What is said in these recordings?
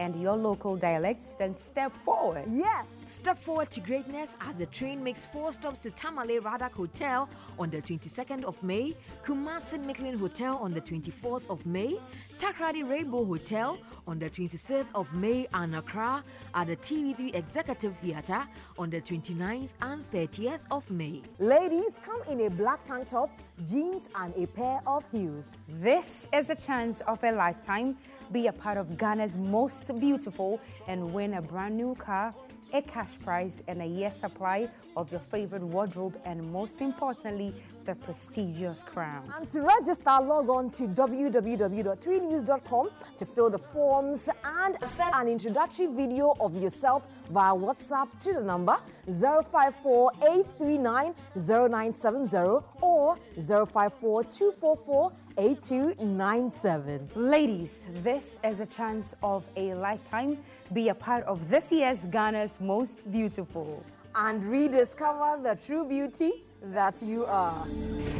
and your local dialects, then step forward. Yes. Step forward to greatness as the train makes four stops to Tamale Radak Hotel on the 22nd of May, Kumasi Miklin Hotel on the 24th of May, Takoradi Rainbow Hotel on the 26th of May, and Accra at the TV3 Executive Theatre on the 29th and 30th of May. Ladies, come in a black tank top, jeans, and a pair of heels. This is a chance of a lifetime. Be a part of Ghana's most beautiful and win a brand new car, a cash prize, and a year supply of your favorite wardrobe, and most importantly, the prestigious crown. And to register, log on to www.3news.com to fill the forms and send an introductory video of yourself via WhatsApp to the number 054 839 0970 or 054 244 8297. Ladies, this is a chance of a lifetime. Be a part of this year's Ghana's most beautiful. And rediscover the true beauty that you are.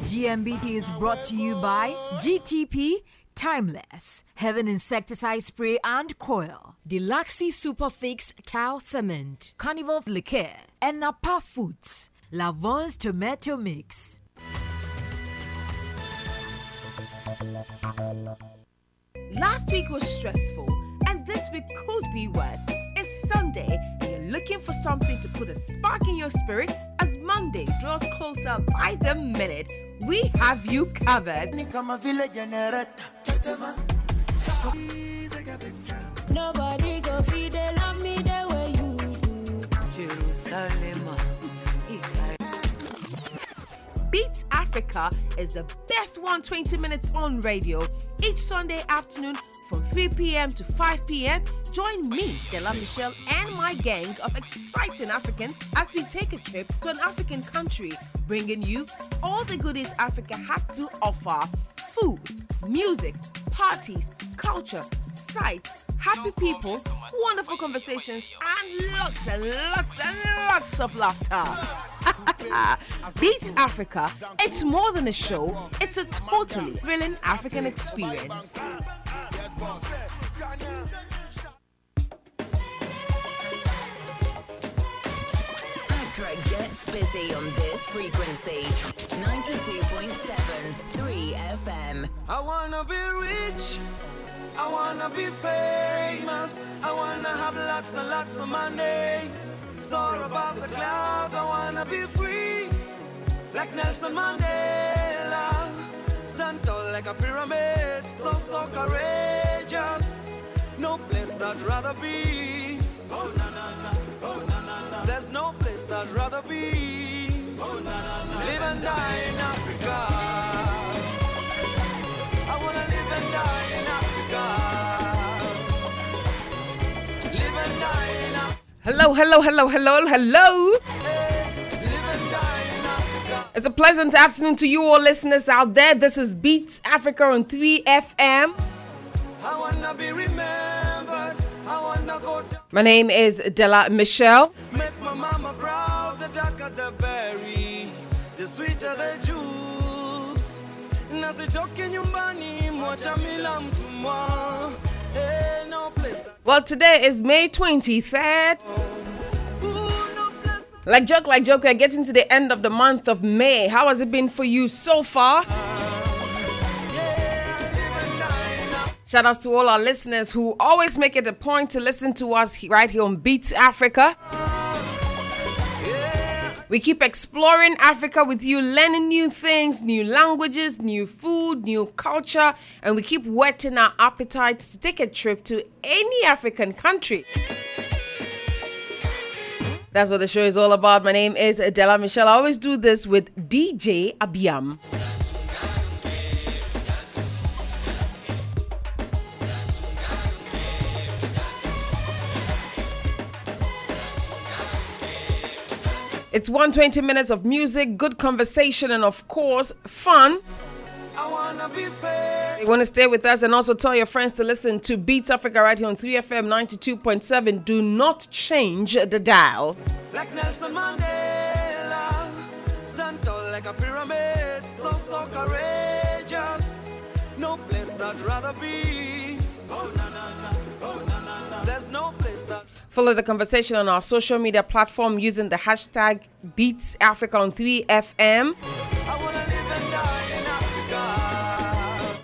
GMBT is brought to you by GTP Timeless, Heaven Insecticide Spray and Coil, Deluxy Super Fix Tile Cement, Carnival Liqueur, and Napa Foods, Lavon's Tomato Mix. Last week was stressful, and this week could be worse. It's Sunday, and you're looking for something to put a spark in your spirit as Monday draws closer by the minute. We have you covered. Nobody go feed they love me the way you do. Beats Africa is the best 120 minutes on radio each Sunday afternoon from 3 p.m. to 5 p.m. Join me, Della Michelle, and my gang of exciting Africans as we take a trip to an African country, bringing you all the goodies Africa has to offer food, music, parties, culture, sights, happy people, wonderful conversations, and lots and lots and lots of laughter. Beats Africa, it's more than a show, it's a totally thrilling African experience. Accra gets busy on this frequency. 92.7 3 FM. I wanna be rich. I wanna be famous. I wanna have lots and lots of money. Soar above the clouds. I wanna be free. Like Nelson Mandela. Stand tall like a pyramid. So, so courageous. No place I'd rather be. Oh, na, na, na. Oh, na, na, na. There's no place I'd rather be. Oh, na, na, na. Live and die in Africa. Hello, hello, hello, hello, hello. Live and die in Africa. It's a pleasant afternoon to you all listeners out there. This is Beats Africa on 3FM. I wanna be remembered. I wanna go down. My name is Della Michelle. Make my mama proud. The darker the berry, the Well, today is May 23rd. Ooh, no place. Like joke, like joke, we're getting to the end of the month of May. How has it been for you so far? Shout outs to all our listeners who always make it a point to listen to us right here on Beats Africa. We keep exploring Africa with you, learning new things, new languages, new food, new culture, and we keep whetting our appetites to take a trip to any African country. That's what the show is all about. My name is Adela Michelle. I always do this with DJ Abiam. It's 120 minutes of music, good conversation, and of course, fun. I wanna be fair. You want to stay with us and also tell your friends to listen to Beats Africa right here on 3FM 92.7. Do not change the dial. like Nelson Mandela. Stand tall like a pyramid, so so courageous. No place I'd rather be. Follow the conversation on our social media platform using the hashtag Beats Africa on 3FM.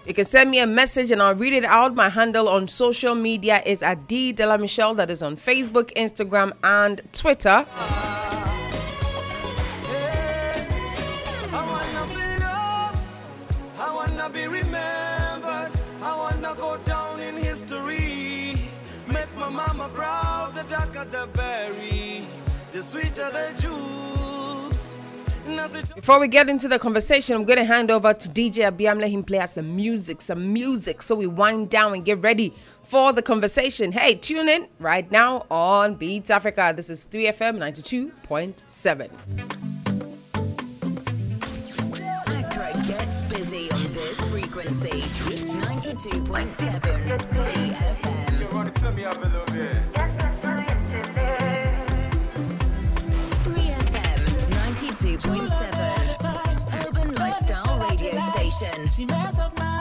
You can send me a message and I'll read it out. My handle on social media is at D Della Michelle. That is on Facebook, Instagram, and Twitter. Before we get into the conversation, I'm going to hand over to DJ Abiam, let him play us some music, some music, so we wind down and get ready for the conversation. Hey, tune in right now on Beats Africa. This is 3FM 92.7. gets busy on this frequency 92.7 3FM. She mess up my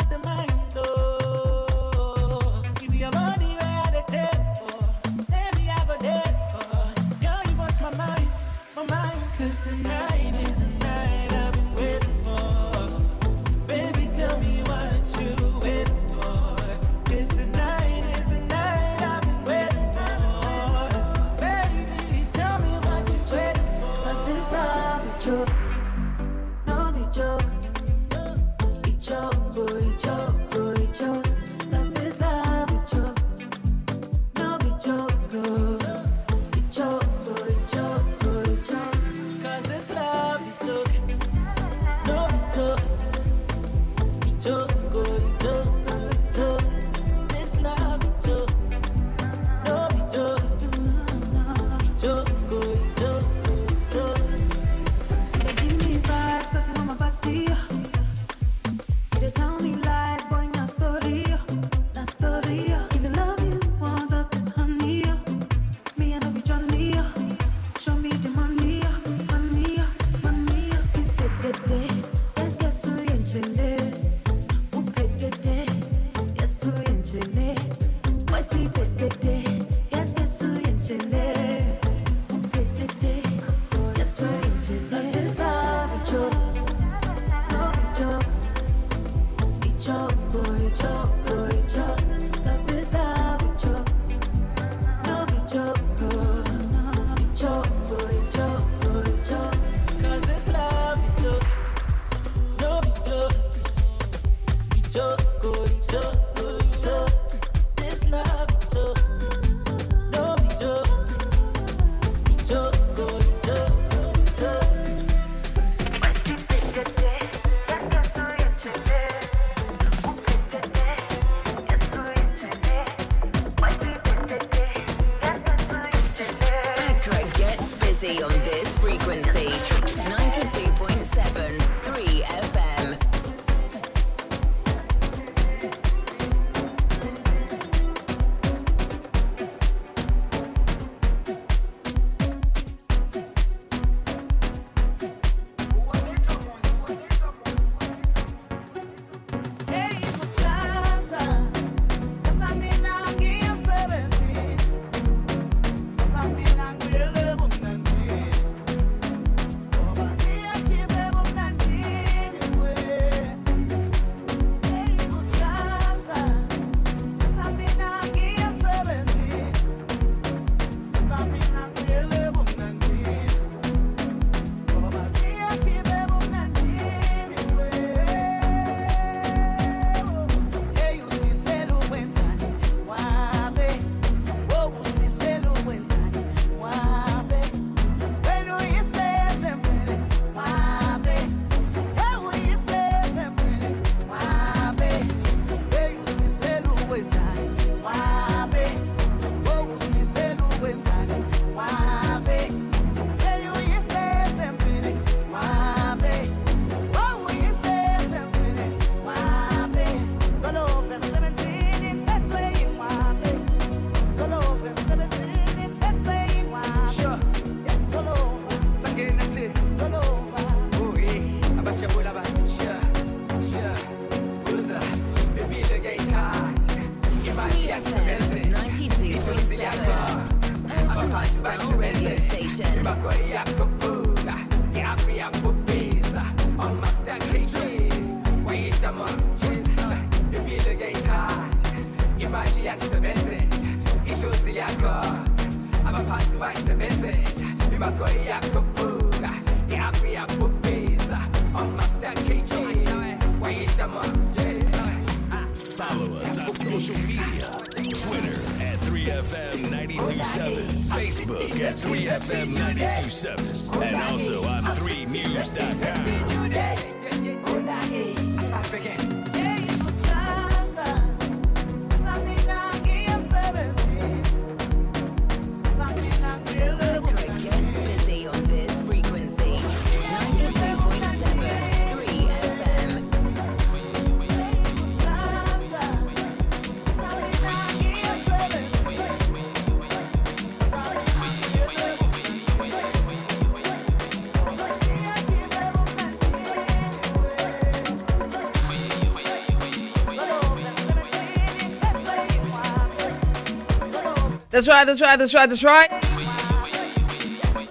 That's right, that's right, that's right, that's right.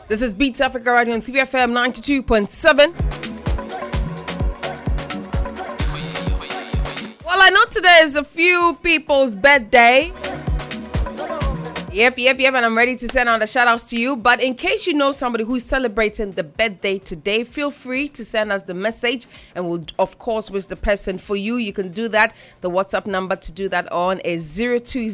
This is Beats Africa right here on 3FM 92.7. Well, I know today is a few people's birthday. Yep, yep, yep, and I'm ready to send out the shout outs to you. But in case you know somebody who's celebrating the birthday today, feel free to send us the message and we'll, of course, wish the person for you. You can do that. The WhatsApp number to do that on is 020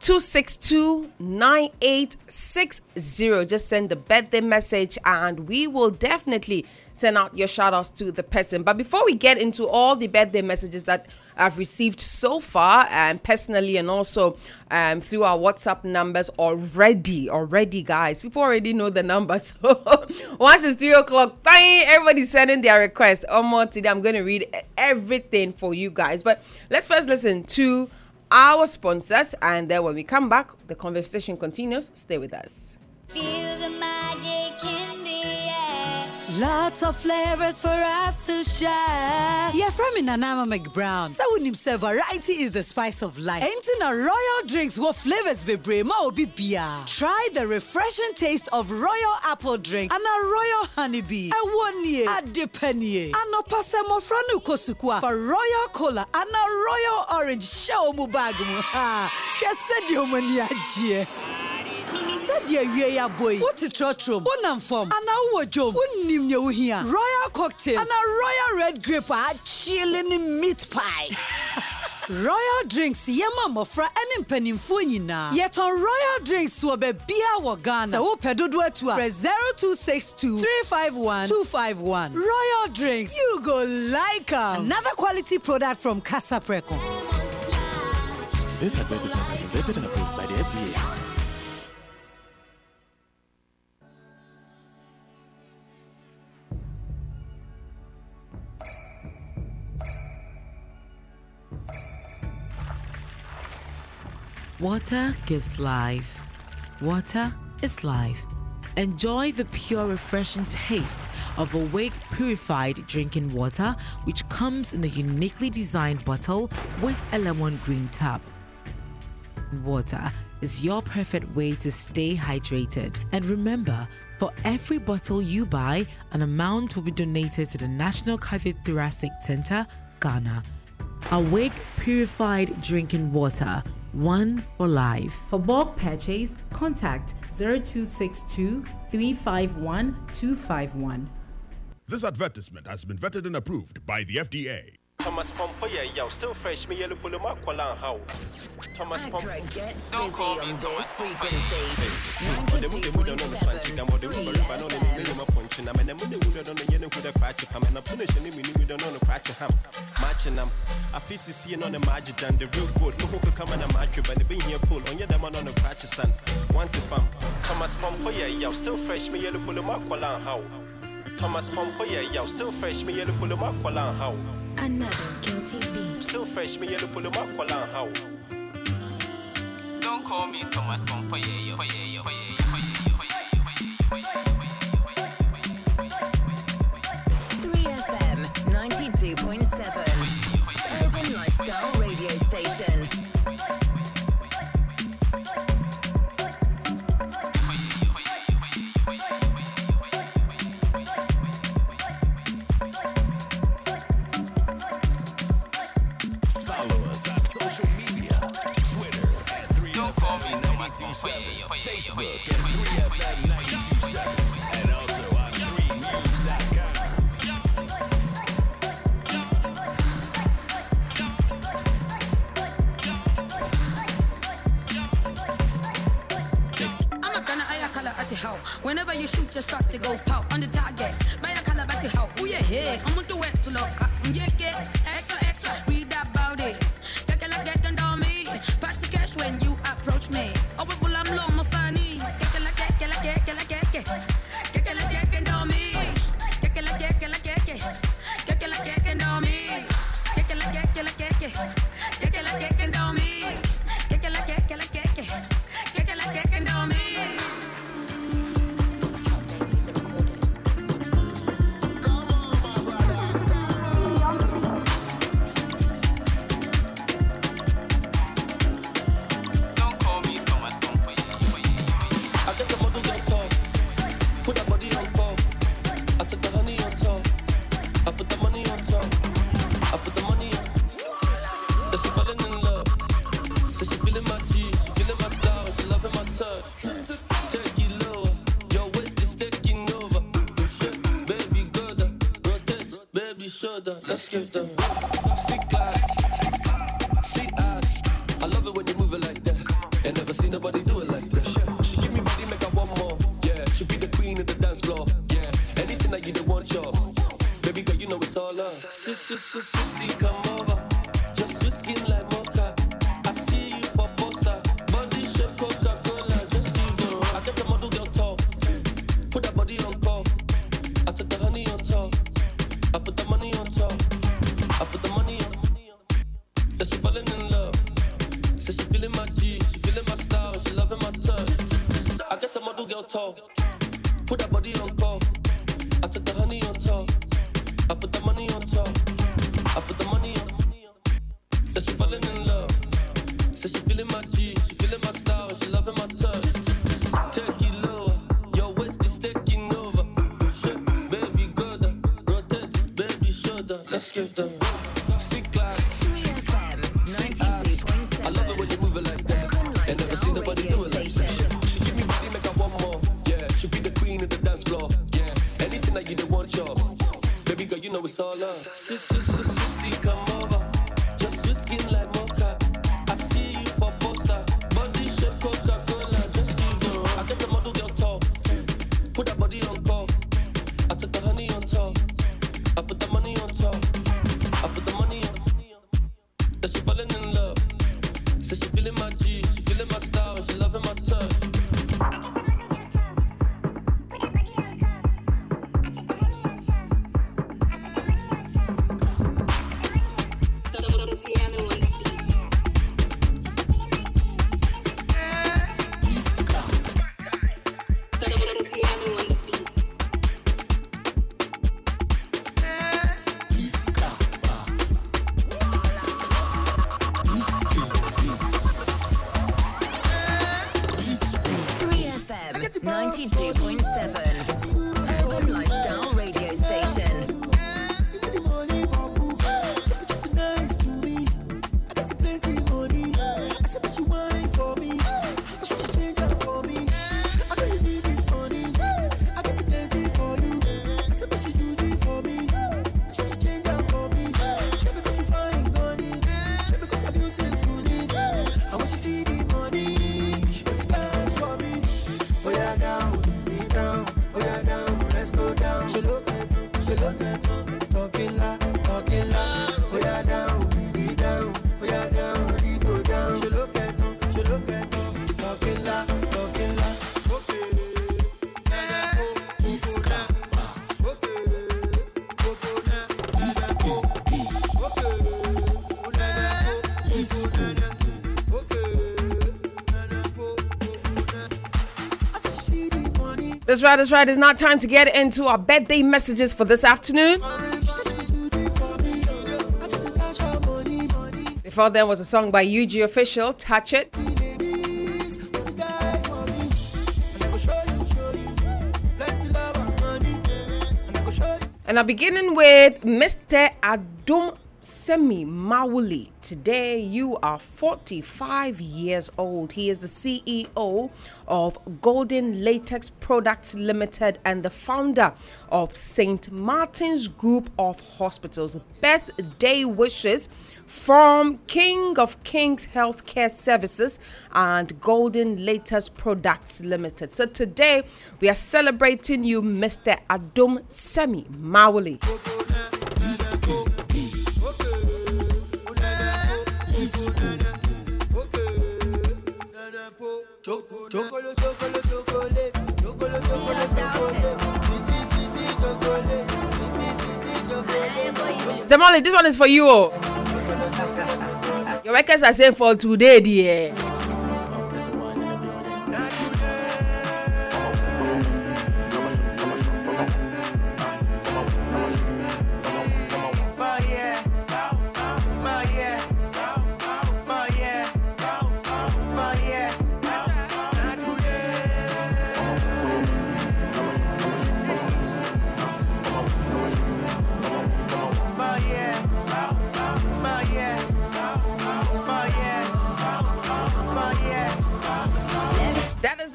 262 9860. Just send the birthday message and we will definitely send out your shout outs to the person. But before we get into all the birthday messages that I've received so far, and personally, and also um, through our WhatsApp numbers already, already, guys, people already know the numbers. So once it's three o'clock, bang, everybody's sending their request. More today, I'm going to read everything for you guys. But let's first listen to our sponsors, and then when we come back, the conversation continues. Stay with us. Lots of flavors for us to share. Yeah, from me Nana Ama McBrown. So when him variety is the spice of life. Ain't a royal drinks what flavors be brave ma obi bia. Try the refreshing taste of royal apple drink and a royal honeybee. I want ye a depenie. And no passe mo franu kosukwa for royal cola and a royal orange show mu bag mu. Ha. She said you. Sɛdeɛ wie yɛ abɔ yi wote trɔtrom wonam fam anaa wowɔ dwom wonnim nea wohia royal cocktail anaa royal red grape a akyele ne meat pie Royal drinks yɛma mmɔfra ne mpanimfoɔ nyinaa. Yɛtɔn royal drinks wɔ baabiara wɔ Ghana. Sɛ wopɛ dodoɔ atu a, frɛ 0262 351 251. Royal drinks, you go like 'em. Another quality product from Kasapreko. This advertisement is vetted and approved by the FDA. Water gives life. Water is life. Enjoy the pure, refreshing taste of Awake Purified Drinking Water, which comes in a uniquely designed bottle with a lemon green tap. Water is your perfect way to stay hydrated. And remember, for every bottle you buy, an amount will be donated to the National Cardiothoracic Center, Ghana. Awake Purified Drinking Water, one for life. For bulk purchase, contact 0262 351 251. This advertisement has been vetted and approved by the FDA. Thomas Pompoya, yo, still fresh, me yellow pull up how. Thomas Accra gets busy on this frequency. The movie would on the sun, chicken, or the river, but only minimum punching. I mean, the money would on the yellow with a crack ham, and a punish any minute we don't know the crack ham. Matching them. I feel seeing on the magic and the real good. No hope come and a match you, but they been here pull on your demon on the crack sun. Once if I'm Thomas Pompoya, yo, still fresh, me yellow pull up how. Thomas Pompoya, yo, still fresh, me yellow pull up how. Another guilty beat. Still fresh, me yellow pull up how. Don't call me Thomas Pompoye. 3FM I'm at 3FM 927, and how. Whenever you shoot, just shot it goes pow on the target. Buy a calabash how. Who you here? I'm on the to look. that's right, that's right. It's not time to get into our birthday messages for this afternoon. Before then was a song by UG Official, Touch It. And I'm beginning with Mr. Adum Semi Mawuli. Today, you are 45 years old. He is the CEO of Golden Latex Products Limited and the founder of St. Martin's Group of Hospitals. Best day wishes from King of Kings Healthcare Services and Golden Latex Products Limited. So today we are celebrating you, Mr. Adum Semi Mawuli. Zamali, this one is for you. oh. Your records are saying for today, dear.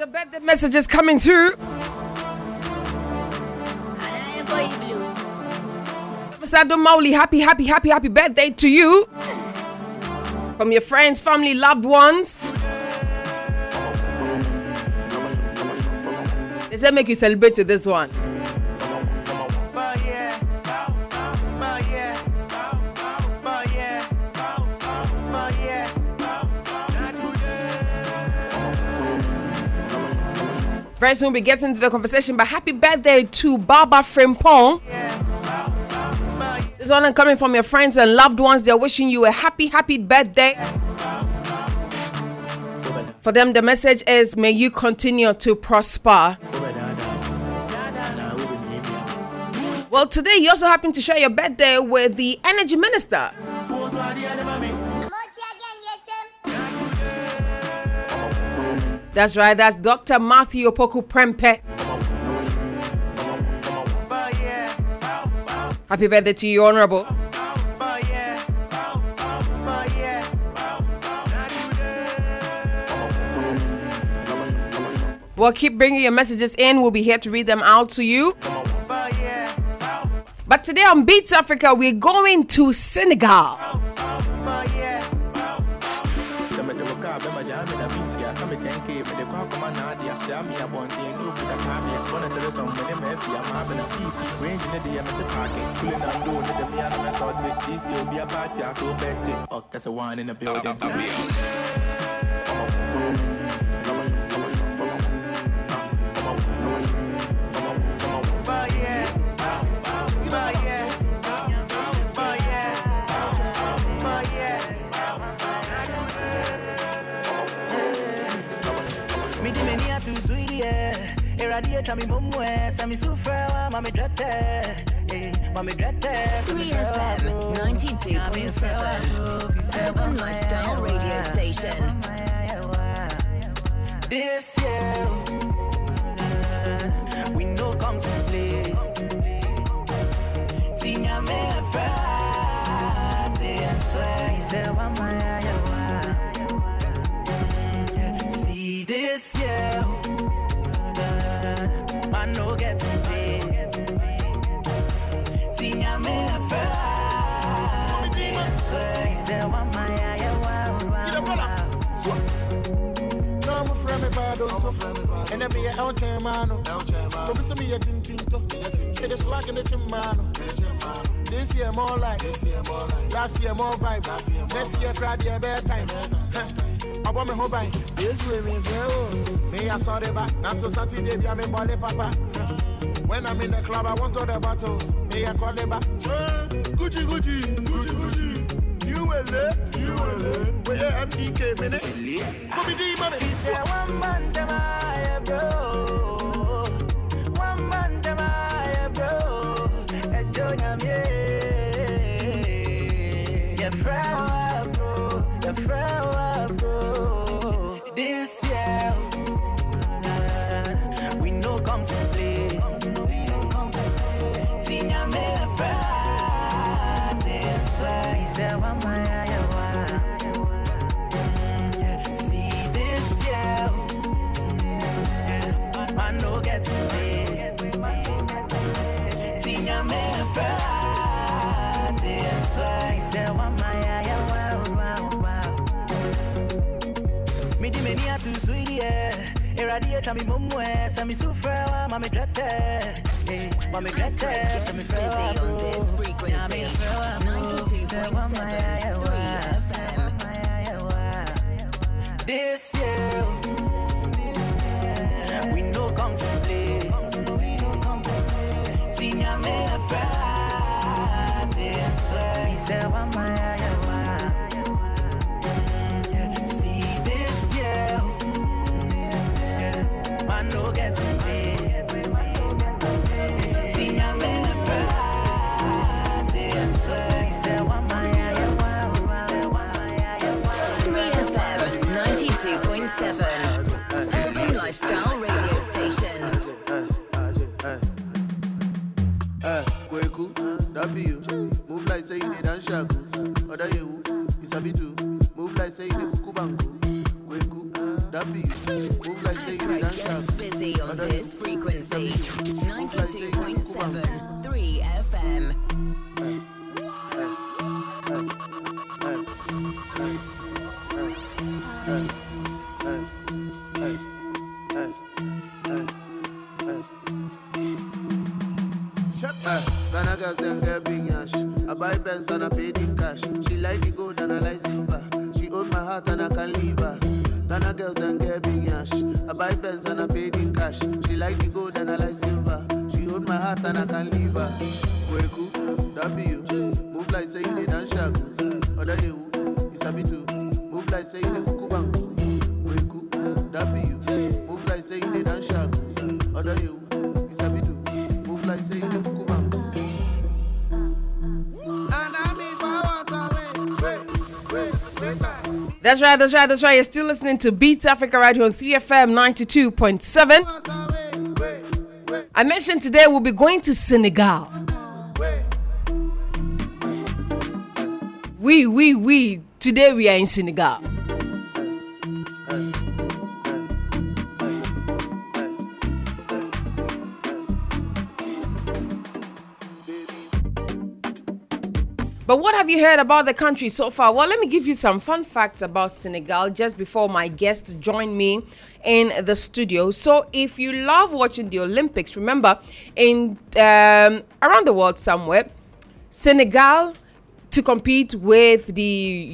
The birthday messages coming through. Mr. Adam Mauli, happy, happy, happy, happy birthday to you. From your friends, family, loved ones. Does that make you celebrate with this one. Very soon we get into the conversation, but happy birthday to Baba Frimpong. This one coming from your friends and loved ones. They're wishing you a happy, happy birthday. For them, the message is may you continue to prosper. Well, today you also happen to share your birthday with the energy minister. That's right, that's Dr. Matthew Opoku Prempeh. Happy birthday to you, Honorable. Well, keep bringing your messages in. We'll be here to read them out to you. But today on Beats Africa, we're going to Senegal. Oh, that's a one in the building. Me sa mi sufre wa mami drete. Eh, mami drete. 3FM 92.7 Urban Lifestyle Radio Station. This year, a El me a. Say the swag in the chimano. This year more like, last year more vibes. Next year, try the bedtime. I want me home by this way, me. Me, I saw the back. Now, so Saturday, be a me body papa. When I'm in the club, I want all the bottles. Me, I call it back. Eh, Gucci, Gucci, Gucci, Gucci. You will live, you will live. Where MDK, minute. Bobby D, mommy. He said, "One man, them I bro. Irradiate me mumwe, send me sufre, wa mami drete. Eh, mami drete, send me Busy on this frequency. 92.7 3FM. This year, we no come to play. Tinya me a Friday, so we say wa my That's right, that's right, that's right. You're still listening to Beats Africa here on 3FM 92.7. I mentioned today we'll be going to Senegal. We, we, we. Today we are in Senegal. What have you heard about the country so far? Well, let me give you some fun facts about Senegal just before my guests join me in the studio. So, if you love watching the Olympics, remember in um, around the world somewhere, Senegal to compete with the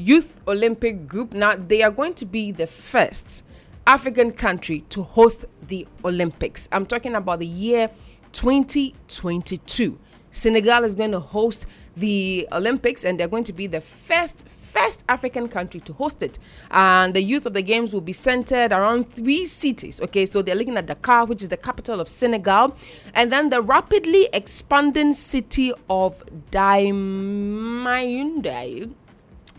Youth Olympic group. Now, they are going to be the first African country to host the Olympics. I'm talking about the year 2022. Senegal is going to host the Olympics and they're going to be the first first African country to host it. And the youth of the games will be centered around three cities. Okay, so they're looking at Dakar, which is the capital of Senegal, and then the rapidly expanding city of Diamniadio.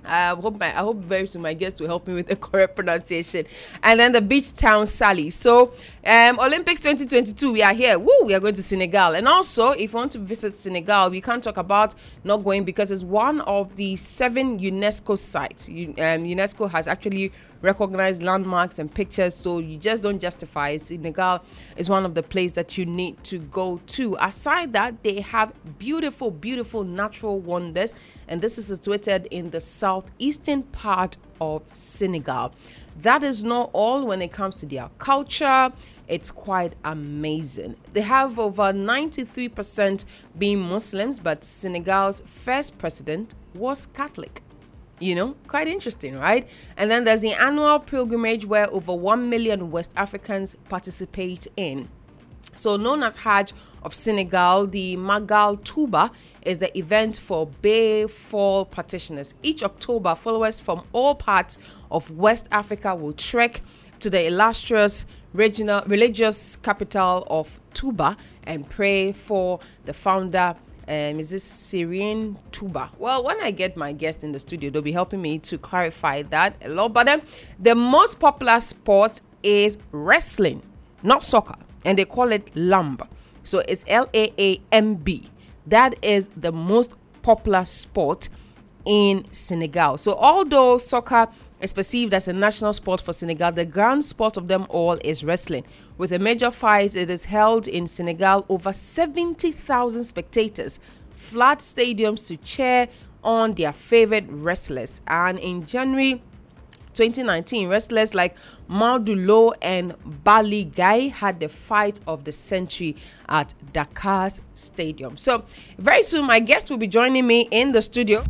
I hope my, I hope very soon my guests will help me with the correct pronunciation. And then the beach town Saly. So um, Olympics 2022, we are here. Woo, we are going to Senegal. And also, if you want to visit Senegal, we can't talk about not going because it's one of the seven UNESCO sites. Um, UNESCO has actually recognized landmarks and pictures, so you just don't justify. Senegal is one of the places that you need to go to. Aside that, they have beautiful, beautiful natural wonders, and this is situated in the southeastern part of Senegal. That is not all when it comes to their culture. It's quite amazing. They have over 93% being Muslims, but Senegal's first president was Catholic. You know, quite interesting, right? And then there's the annual pilgrimage where over 1 million West Africans participate in. So, known as Hajj of Senegal, the Magal Touba is the event for Baye Fall practitioners. Each October, followers from all parts of West Africa will trek to the illustrious regional religious capital of Tuba and pray for the founder um, is this tuba? Well, when I get my guest in the studio, they'll be helping me to clarify that a lot. But then the most popular sport is wrestling, not soccer, and they call it laamb. So it's L A A M B. That is the most popular sport in Senegal. So although soccer is perceived as a national sport for Senegal, the grand sport of them all is wrestling. With a major fight, it is held in Senegal, over 70,000 spectators, flat stadiums to cheer on their favorite wrestlers. And in January 2019, wrestlers like Maldulo and Bali Guy had the fight of the century at Dakar's Stadium. So, very soon, my guest will be joining me in the studio.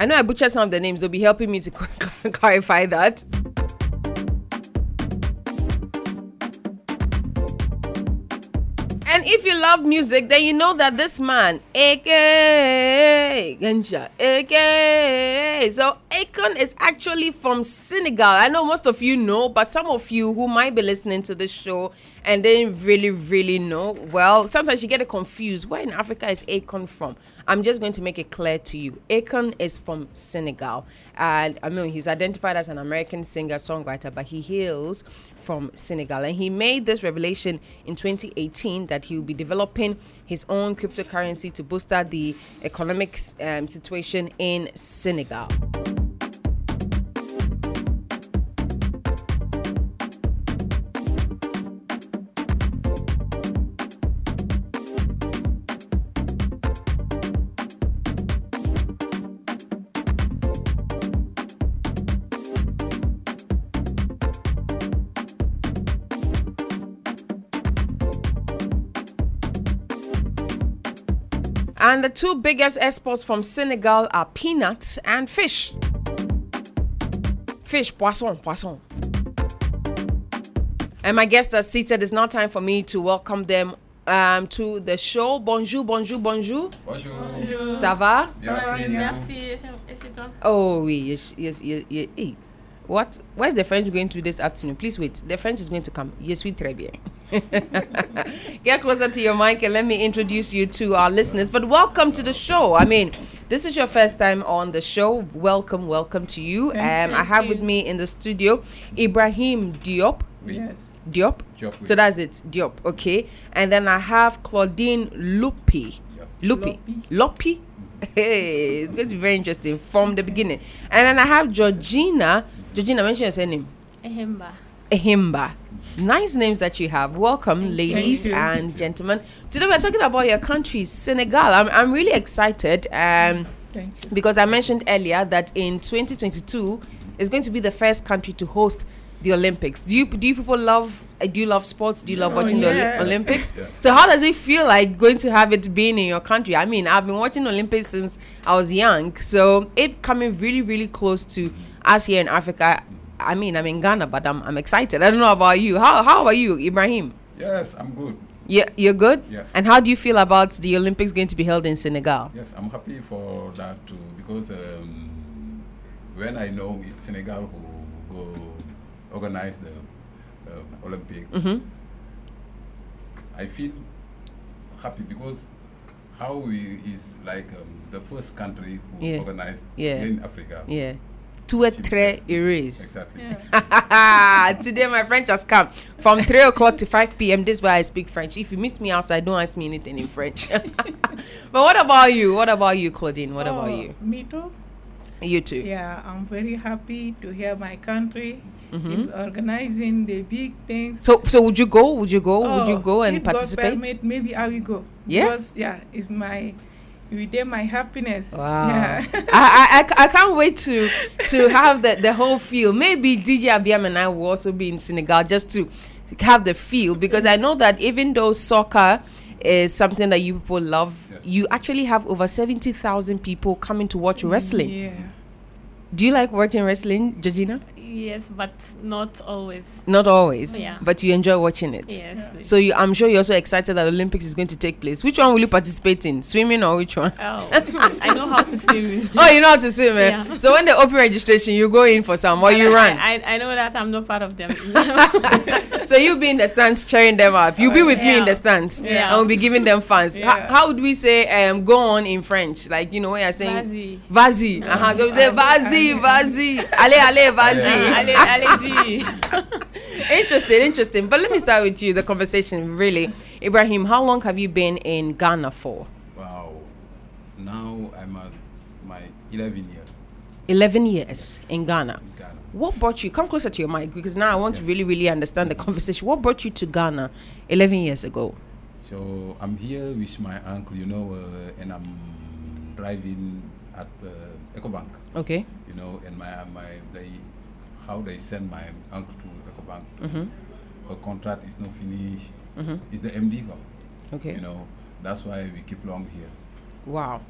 I know I butchered some of the names. They'll be helping me to clarify that. And if you love music, then you know that this man, aka Ganja, aka so Akon is actually from Senegal. I know most of you know, but some of you who might be listening to this show and didn't really, really know, well, sometimes you get it confused. Where in Africa is Akon from? I'm just going to make it clear to you. Akon is from Senegal. And I mean, he's identified as an American singer songwriter, but he hails from Senegal. And he made this revelation in 2018 that he will be developing his own cryptocurrency to bolster the economic um, situation in Senegal. And the two biggest exports from Senegal are peanuts and fish. Fish, poisson, poisson. And my guests are seated. It's now time for me to welcome them um, to the show. Bonjour, bonjour, bonjour. Bonjour. Ça va? Ça va, Merci. Merci. Et toi? Oh, oui, yes, yes, yes, yes. Hey, what? Where's the French going to this afternoon? Please wait. The French is going to come. Yes, oui, très bien. Get closer to your mic and let me introduce you to our listeners. But welcome to the show. I mean, this is your first time on the show. Welcome, welcome to you. Thank um, I have you. with me in the studio Ibrahim Diop. Yes. Diop. Diop. So that's it, Diop. Okay. And then I have Claudine Lupi. Lupi. Lopi. Hey, it's going to be very interesting from the beginning. And then I have Georgina. Georgina, mention your surname. Ehemba. Ehimba. Nice names that you have. Welcome, ladies you. and gentlemen. Today we're talking about your country, Senegal. I'm, I'm really excited um, Thank because I mentioned earlier that in 2022 it's going to be the first country to host the Olympics. Do you do you people love uh, do you love sports? Do you love Oh, watching the Oli- yes. Olympics? Yes. So how does it feel like going to have it being in your country? I mean, I've been watching Olympics since I was young, so it coming really really close to us here in Africa. I mean, I'm in Ghana, but I'm, I'm excited. I don't know about you. How how about you, Ibrahim? Yes, I'm good. Yeah, you're good. Yes. And how do you feel about the Olympics going to be held in Senegal? Yes, I'm happy for that too because um, when I know it's Senegal who go organize the um, Olympic, Mhm. I feel happy because how we is like um, the first country who Yeah. organized Yeah. in Africa. Yeah. Tout est très erased. Exactly. Today my French has come from three o'clock to five p.m. This is why I speak French. If you meet me outside, don't ask me anything in French. but what about you? What about you, Claudine? What about Oh, you? Me too. You too. Yeah, I'm very happy to hear my country Mhm. is organizing the big things. So, so would you go? Would you go? would you Oh, go and if God participate? permit, maybe I will go. Yeah? Because, yeah, it's my, within my happiness. Wow. Yeah. I, I, I, I can't wait to to have the, the whole feel. Maybe DJ Abiam and I will also be in Senegal just to have the feel because I know that even though soccer is something that you people love, you actually have over 70,000 people coming to watch wrestling. Yeah. Do you like watching wrestling, Georgina? Yes, but not always. Not always, Yeah. but you enjoy watching it. Yes. Yeah. So you, I'm sure you're also excited that Olympics is going to take place. Which one will you participate in? Swimming or which one? Oh, I know how to swim. oh, you know how to swim, eh? Yeah. So when they open registration, you go in for some or But you I, run. I, I know that I'm not part of them. so you be in the stands cheering them up. You be with me in the stands. Yeah. And we'll be giving them fans. Ho- Yeah. how would we say um, go on in French? Like, you know, when you're saying Vas-y. Vas-y. Uh-huh. So we say vas-y, vas-y. Allez, allez, vas-y. Allez, allez-y. interesting, interesting. But let me start with you, the conversation, really. Ibrahim, how long have you been in Ghana for? Wow. Now I'm at my 11 year. 11 years in Ghana. Ghana. What brought you? Come closer to your mic because now I want to really, really understand the conversation. What brought you to Ghana 11 years ago? So I'm here with my uncle, you know, uh, and I'm driving at uh, EcoBank. Okay. You know, and my my they how they send my uncle to EcoBank. Mhm. A contract is not finished. Mhm. It's the MD go. Okay. You know, that's why we keep long here. Wow.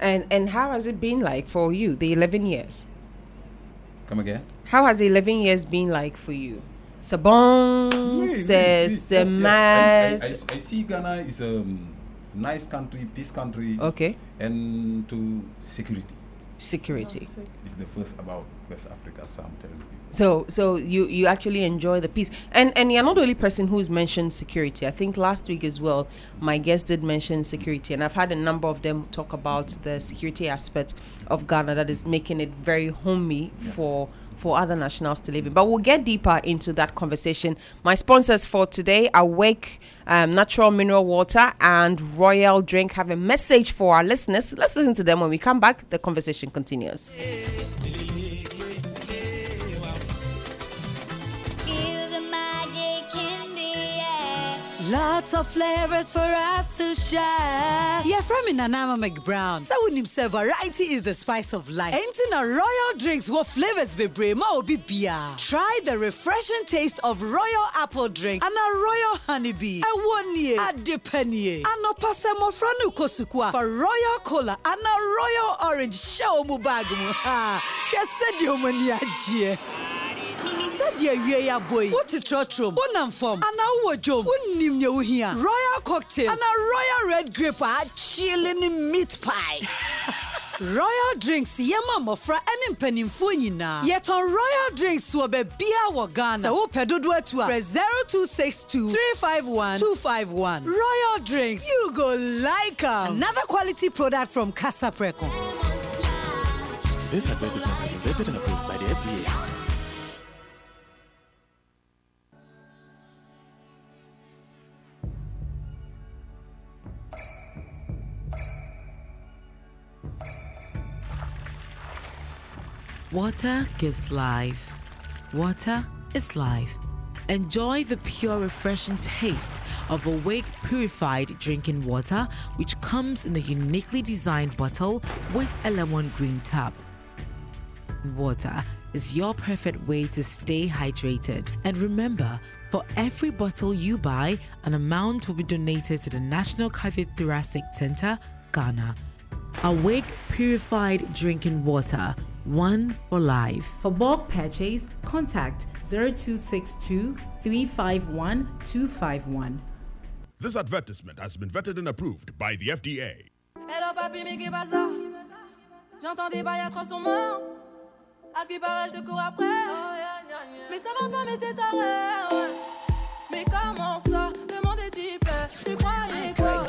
And and how has it been like for you, the 11 years? Come again? How has the 11 years been like for you? C'est bon, Oui, oui, c'est oui, yes, yes. I. I, I, I see Ghana is a um, nice country, peace country. Okay. And to security. Security. It's the first about West Africa, so I'm telling you. So so you you actually enjoy the peace. And and you're not the only person who's mentioned security. I think last week as well, my guest did mention security and I've had a number of them talk about the security aspect of Ghana that is making it very homey for for other nationals to live in. But we'll get deeper into that conversation. My sponsors for today, Awake um, Natural Mineral Water and Royal Drink, have a message for our listeners. Let's listen to them when we come back. The conversation continues. Lots of flavors for us to share. Yeah, from in Anama McBrown. So when him say variety is the spice of life. In a royal drinks what flavors be brema or be beer. Try the refreshing taste of royal apple drink and a royal honeybee. A one year, a depenie. And a passe mo franu kosukwa for royal cola and a royal orange show mu bag mu. Ha, she said you ajie. Sɛdeɛ wie yɛ abɔ yi wote trɔtrom wonam fam anaa wowɔ dwom wonnim nea wohia royal cocktail. Anaa royal red grape a akyele ne meat pie. Royal drinks yɛma mmɔfra ne mpanimfoɔ nyinaa yɛtɔn royal drinks wɔ baabia wɔ ghana. Sɛ wopɛ dodoɔ atu a. Frɛ 0262 351 251 royal drinks. You go like am another quality product from Kasapreko. This advertisement is vetted and approved by the FDA. Water gives life. Water is life. Enjoy the pure, refreshing taste of Awake purified drinking water, which comes in a uniquely designed bottle with a lemon green tap. Water is your perfect way to stay hydrated. And remember, for every bottle you buy, an amount will be donated to the National Cardiothoracic Center, Ghana. Awake purified drinking water, one for life. For bulk purchase, contact 0262 351 251. This advertisement has been vetted and approved by the FDA. Hello papi, mais qu'est pas ça J'entends des bails à 300 morts. À ce qui paraît, je te cours après. Mais ça va pas, mais t'es taré. Mais comment ça Le monde est type. Tu croyais quoi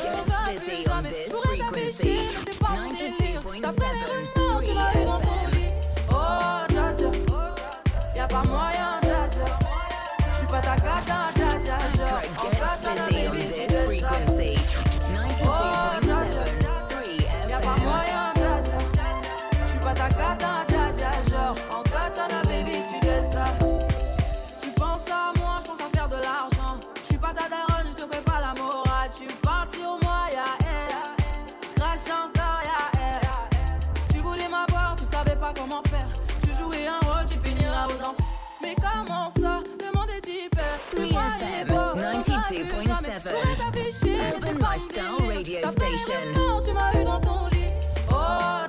92.7. jamais. Je pourrais t'afficher, mais c'est Urban pas mon Lifestyle délire. Radio T'as fait les Station. rumeurs, tu m'as eu dans ton lit. Oh,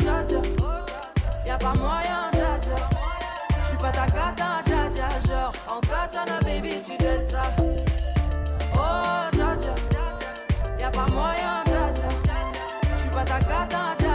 dja dja. Y'a pas moyen, dja dja. J'suis pas ta cata, dja dja. Genre, en katana, baby, tu t'aides ça. Oh, dja dja. Y'a pas moyen, dja dja. J'suis pas ta cata, dja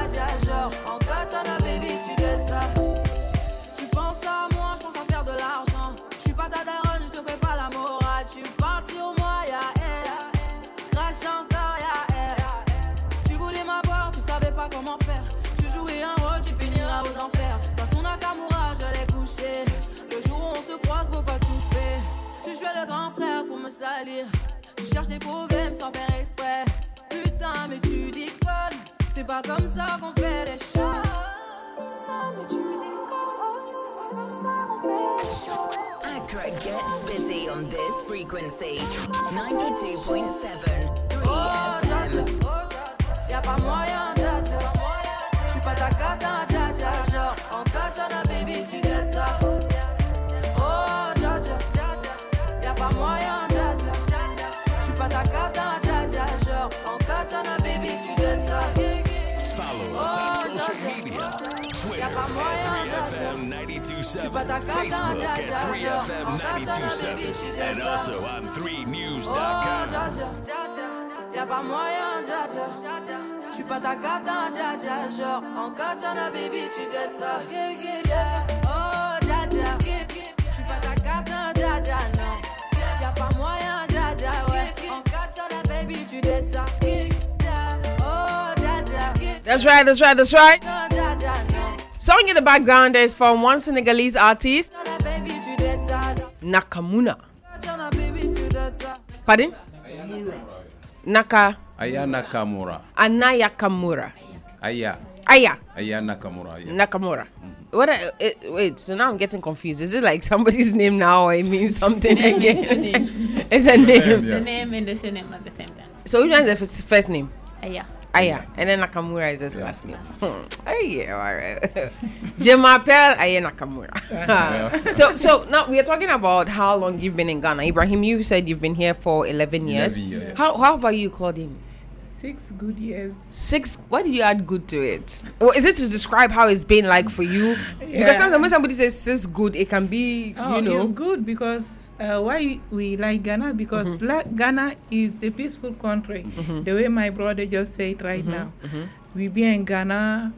le grand frère pour me salir. Tu cherches des problèmes sans faire exprès. Putain, mais tu déconnes. C'est pas comme ça qu'on fait les choses. Putain, mais tu déconnes. C'est pas comme ça qu'on fait les choses. Accra gets busy on this frequency. 92.7 3 FM. Y'a pas moyen, dja dja. gata, dja dja, 927, Facebook at 3FM 927, and also on 3news.com. Y'a pas moyen, dja dja. J'suis pas ta cata, dja dja, genre en katana, baby, tu dettes ça. Oh, dja dja. J'suis pas ta cata, dja dja, non. Y'a pas moyen, dja dja, ouais. En katana, baby, tu dettes ça. Oh, dja dja. That's right, that's right, that's right. Dja dja. Song in the background is from one Senegalese artist, Baby, tu dettes. Nakamuna. Katana, baby, tu dettes ça. Pardon? Naka Aya Nakamura. Anaya Kamura. Aya. Aya Aya Nakamura. Yes. Nakamura. Mm-hmm. What? I, it, eh, wait. So now I'm getting confused. Is it like somebody's name now, or it means something Name, again? it's a name. it's a name. The name and the surname at the same time. So which one is the first, first name? Uh, yeah. And then Nakamura is his last name. Hmm. Oh yeah, all right. Je m'appelle Aya Nakamura. so, so now we are talking about how long you've been in Ghana. Ibrahim, you said you've been here for 11 years. 11 years. How, how about you, Claudine? Six good years. Six. Why did you add good to it? Or is it to describe how it's been like for you? Because sometimes when somebody says six good, it can be Oh, you know. it's good because uh, why we like Ghana because Mhm. la- Ghana is the peaceful country. Mhm. The way my brother just said right Mhm, now, mhm. we be in Ghana,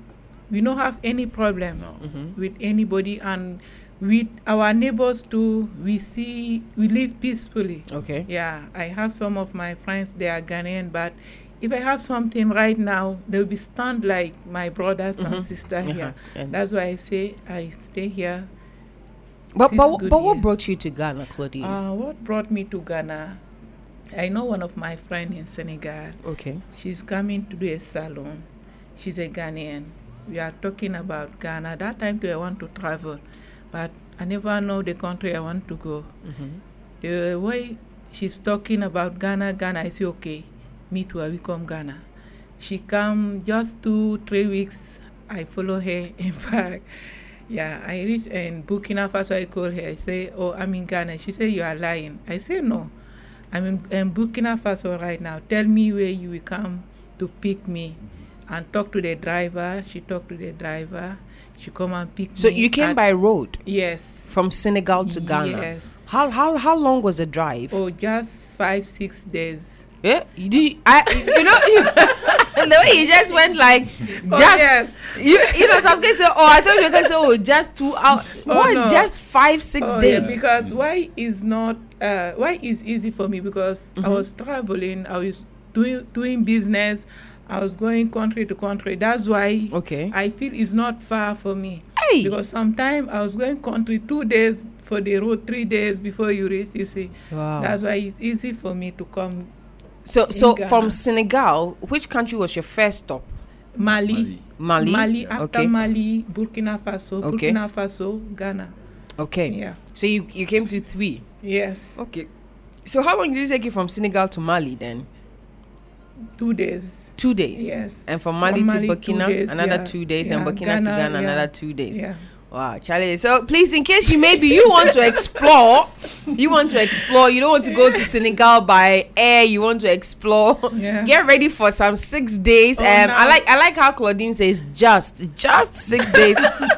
we don't have any problem Mhm. with anybody, and with our neighbors too, we see we live peacefully. Okay. Yeah, I have some of my friends they are Ghanaian, but. If I have something right now, they'll be stunned like my brothers Mhm. and sisters Uh-huh, here. and- That's why I say I stay here But Six but, good but what brought you to Ghana, Claudine? Uh, what brought me to Ghana? I know one of my friends in Senegal. Okay. She's coming to do a salon. She's a Ghanaian. We are talking about Ghana. That time too, I want to travel, but I never know the country I want to go. Mhm. The way she's talking about Ghana, Ghana, I say okay, me will come Ghana. She come just two, three weeks. I follow her in back. Yeah, I reach in Burkina Faso. I call her. I say, "Oh, I'm in Ghana." She say, "You are lying." I say, "No, I'm in, in Burkina Faso right now. Tell me where you will come to pick me." Mm-hmm. And talk to the driver. She talked to the driver. She come and pick So me. So you came by road? Yes. From Senegal to Ghana. Yes. How how how long was the drive? Oh, just five six days. Yeah, you did. I you know you, the way you just went like Oh, just yes. you you know. So I was gonna say, oh, I thought you were gonna say, oh, just two hours. Oh, what? no. Just five six Oh, days? yeah, because why is not uh, why is easy for me because I Mhm. was traveling, I was doing doing business, I was going country to country. That's why okay. I feel it's not far for me. Hey. Because sometimes I was going country two days for the road, three days before you reach. You see, Wow. that's why it's easy for me to come. So so from Senegal, which country was your first stop? Mali, Mali. Mali after Okay. Mali, Burkina Faso, Okay. Burkina Faso, Ghana. Okay. Yeah. So you you came to three. Yes. Okay. So how long did it take you from Senegal to Mali then? Two days. Two days. Yes. And from Mali, From Mali, to two Burkina, days, another yeah. two days, and Yeah, Burkina to Ghana, Ghana, yeah. another two days. Yeah. Wow, Charlie. So please, in case you maybe you want to explore, you want to explore, you don't want to go to Senegal by air, you want to explore. Yeah. Get ready for some six days. Oh, um, no. I like I like how Claudine says just just six days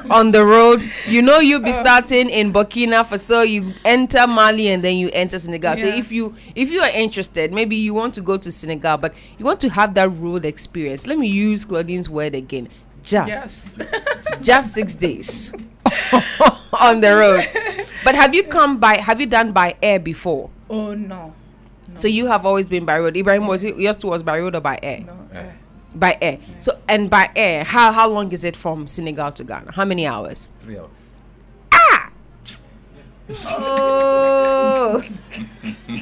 on the road. You know you'll be Oh. starting in Burkina Faso, you enter Mali, and then you enter Senegal. So if you if you are interested, maybe you want to go to Senegal, but you want to have that road experience. Let me use Claudine's word again. Just just six days on the road. But have you come by? Have you done by air before? Oh no. So you have always been by road. Ibrahim was it yours too was by road or by air? No, By air. So and by air, how how long is it from Senegal to Ghana? How many hours? Three hours. Ah. Oh.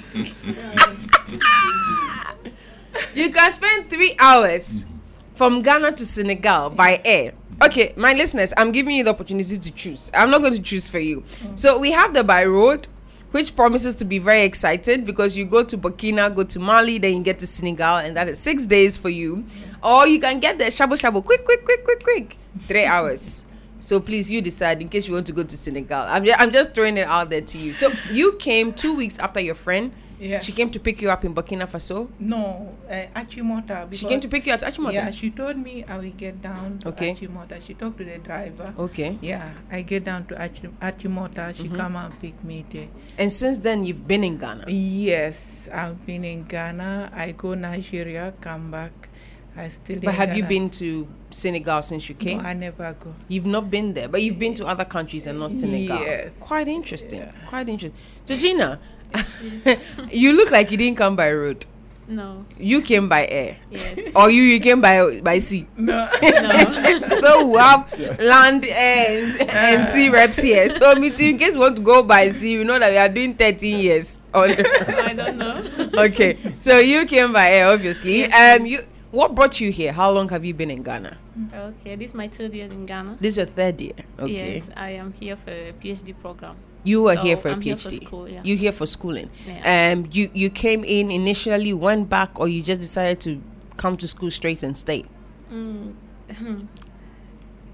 you can spend three hours from Ghana to Senegal by air. Okay, my listeners, I'm giving you the opportunity to choose. I'm not going to choose for you. Mm. So we have the by road, which promises to be very exciting because you go to Burkina, go to Mali, then you get to Senegal, and that is six days for you. Or you can get the shabu shabu quick, quick, quick, quick, quick, three hours. So please, you decide in case you want to go to Senegal. I'm just, I'm just throwing it out there to you. So you came two weeks after your friend. Yeah. She came to pick you up in Burkina Faso. No, uh, Achimota. She came to pick you at Achimota? Yeah, she told me I will get down to Okay. Achimota. She talked to the driver. Okay. Yeah, I get down to Achi- Achimota. She Mhm. come and pick me there. And since then, you've been in Ghana. Yes, I've been in Ghana. I go Nigeria, come back. I still. But have you been to Senegal since you came? No, I never go. You've not been there, but you've been to other countries and not Senegal. Yes. Quite interesting. Quite interesting. Georgina, you look like you didn't come by road. No. You came by air. Yes. Or you, you came by by sea. No. no. so we have land air, and, and sea reps here. So me too, in case you want to go by sea, you know that we are doing 13 years. on- I don't know. okay. So you came by air, obviously. Yes, um you what brought you here? How long have you been in Ghana? Okay, this is my third year in Ghana. This is your third year. Okay. Yes, I am here for a PhD program. You were So here for a I'm PhD. Here for school, yeah. You here for schooling. Yeah. Um, you you came in initially, went back, or you just decided to come to school straight and stay. Mm.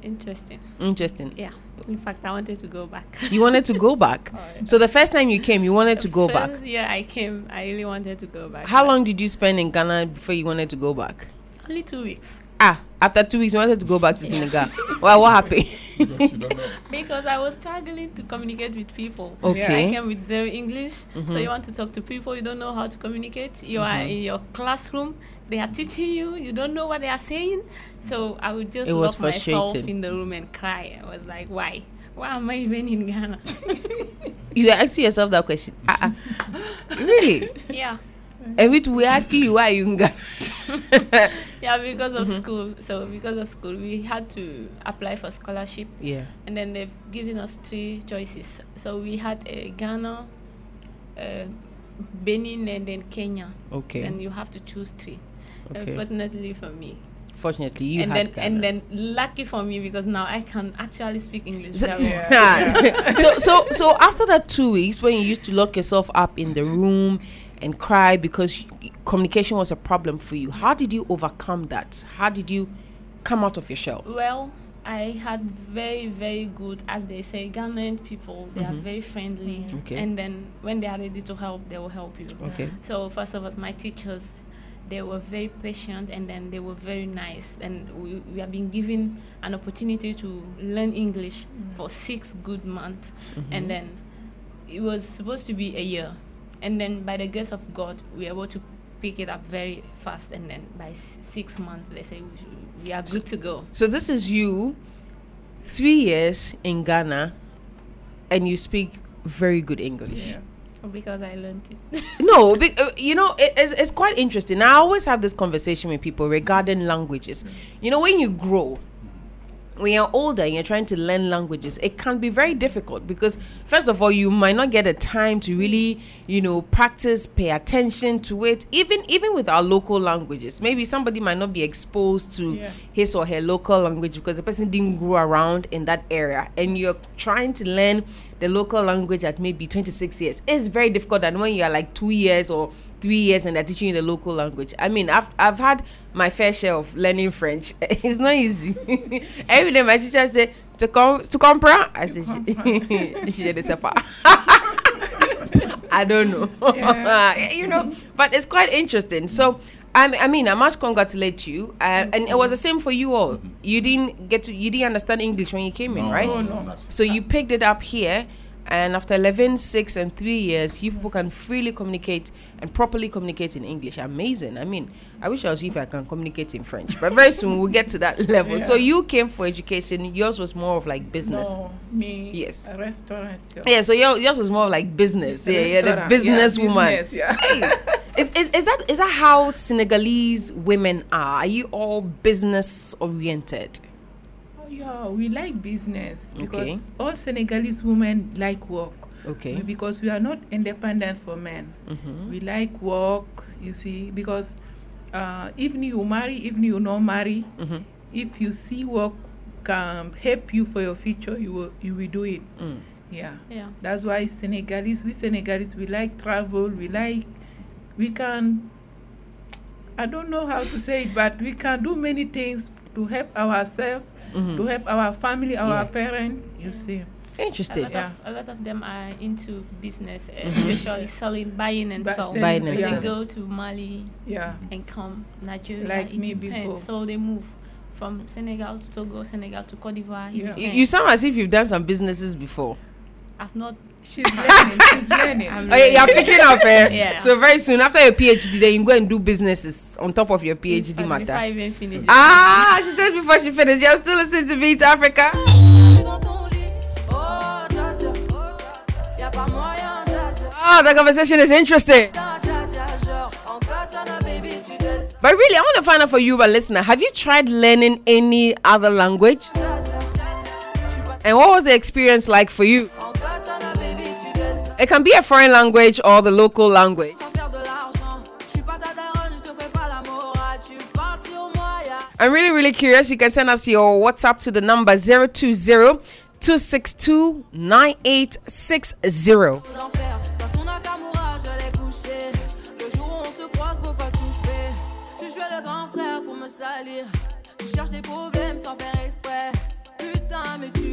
Interesting. Interesting. Yeah. In fact, I wanted to go back. You wanted to go back. So the first time you came, you wanted to go back. First year I came, I really wanted to go back. How long did you spend in Ghana before you wanted to go back? Only two weeks. Ah, after two weeks, you wanted to go back to Senegal. well, what happened? Because I was struggling to communicate with people. Okay. I came with zero English. So Mhm. you want to talk to people, you don't know how to communicate. You are Mhm. in your classroom, they are teaching you, you don't know what they are saying. So I would just It was lock myself in the room and cry. I was like, why? Why am I even in Ghana? you were asking yourself that question. Ah. really? yeah. And we we asking you why you in Ghana. Yeah, because of Mhm. school. So because of school, we had to apply for scholarship. Yeah. And then they've given us three choices. So we had uh, Ghana, uh, Benin, and then Kenya. Okay. And you have to choose three. Okay. Unfortunately for me. Fortunately, you and then Ghana. and then lucky for me because now I can actually speak English So, very well. so so so after that two weeks when you used to lock yourself up in the room and cry because communication was a problem for you how did you overcome that how did you come out of your shell Well, I had very, very good, as they say, Ghanaian people. They are Mhm. very friendly. Okay. And then when they are ready to help, they will help you. Okay. So first of all, my teachers, they were very patient and then they were very nice. And we, we have been given an opportunity to learn English for six good months. Mhm. And then it was supposed to be a year. And then by the grace of God, we were able to pick it up very fast. And then by six months, they say we, should, we are good to go. so this is you three years in ghana and you speak very good english Yeah. Because I learned it. no, be, uh, you know, it, it's, it's quite interesting. I always have this conversation with people regarding languages. You know, when you grow, when you're older and you're trying to learn languages, it can be very difficult because, first of all, you might not get the time to really, you know, practice, pay attention to it. Even even with our local languages, maybe somebody might not be exposed to Yeah. his or her local language because the person didn't grow around in that area, and you're trying to learn the local language at maybe 26 years. It's very difficult than when you are like two years or three years and they're teaching you the local language. I mean, I've I've had my fair share of learning French. It's not easy. Every day my teacher say to come to comprend. I say ne sais pas. I don't know. you know, but it's quite interesting. So. I, I mean, I must congratulate you, uh, and it was the same for you all. You didn't get to, you didn't understand English when you came in, right? no, no, So you picked it up here, and after 11, 6, and 3 years, you people can freely communicate and properly communicate in English. Amazing. I mean, I wish I was if I can communicate in French, but very soon we'll get to that level. So you came for education, yours was more of like business. No, me. Yes. A restaurant. Yeah, so your, yours was more of like business. Yeah, yeah, the business yeah, woman. business, yeah. Is, is, is that is that how Senegalese women are? Are you all business oriented? Yeah, we like business because Okay. all Senegalese women like work. Okay. Because we are not independent for men. Mhm. We like work, you see, because uh, even you marry, even you not marry, Mhm. if you see work can help you for your future, you will you will do it. Mm. Yeah. Yeah. That's why Senegalese, we Senegalese, we like travel, we like, we can, I don't know how to say it, but we can do many things to help ourselves, Mhm. to help our family, our Yeah. parents, you see. Interesting. A lot, of, a lot of them are into business, Mhm. especially selling, buying and selling. Buying and they go to Mali Yeah. and come Nigeria. Like it me depends. before. So they move from Senegal to Togo, Senegal to Cote d'Ivoire. Yeah. You, you sound as if you've done some businesses before. I've not. She's learning. She's learning. I'm Oh, yeah, you're picking up, eh? Yeah. So very soon after your PhD, then you go and do businesses on top of your PhD Before- matter. Before I even finish. Ah, she said before she finished, you're still listening to Beat Africa. Oh, dja dja. Y'a pas moyen, dja dja. Oh, the conversation is interesting. But really, I want to find out for you, a listener, have you tried learning any other language? And what was the experience like for you? It can be a foreign language or the local language. Sans faire de l'argent. J'suis pas ta daronne, j'te fais pas la morale. Tu parles sur moi, y'a. I'm really, really curious. You can send us your WhatsApp to the number 020 262 9860. aux enfers. Dans son Nakamura, je l'ai couché. Le jour où on se croise, faut pas tout faire. Tu jouais le grand frère pour me salir. Tu cherches des problèmes sans faire exprès. Putain, mais tu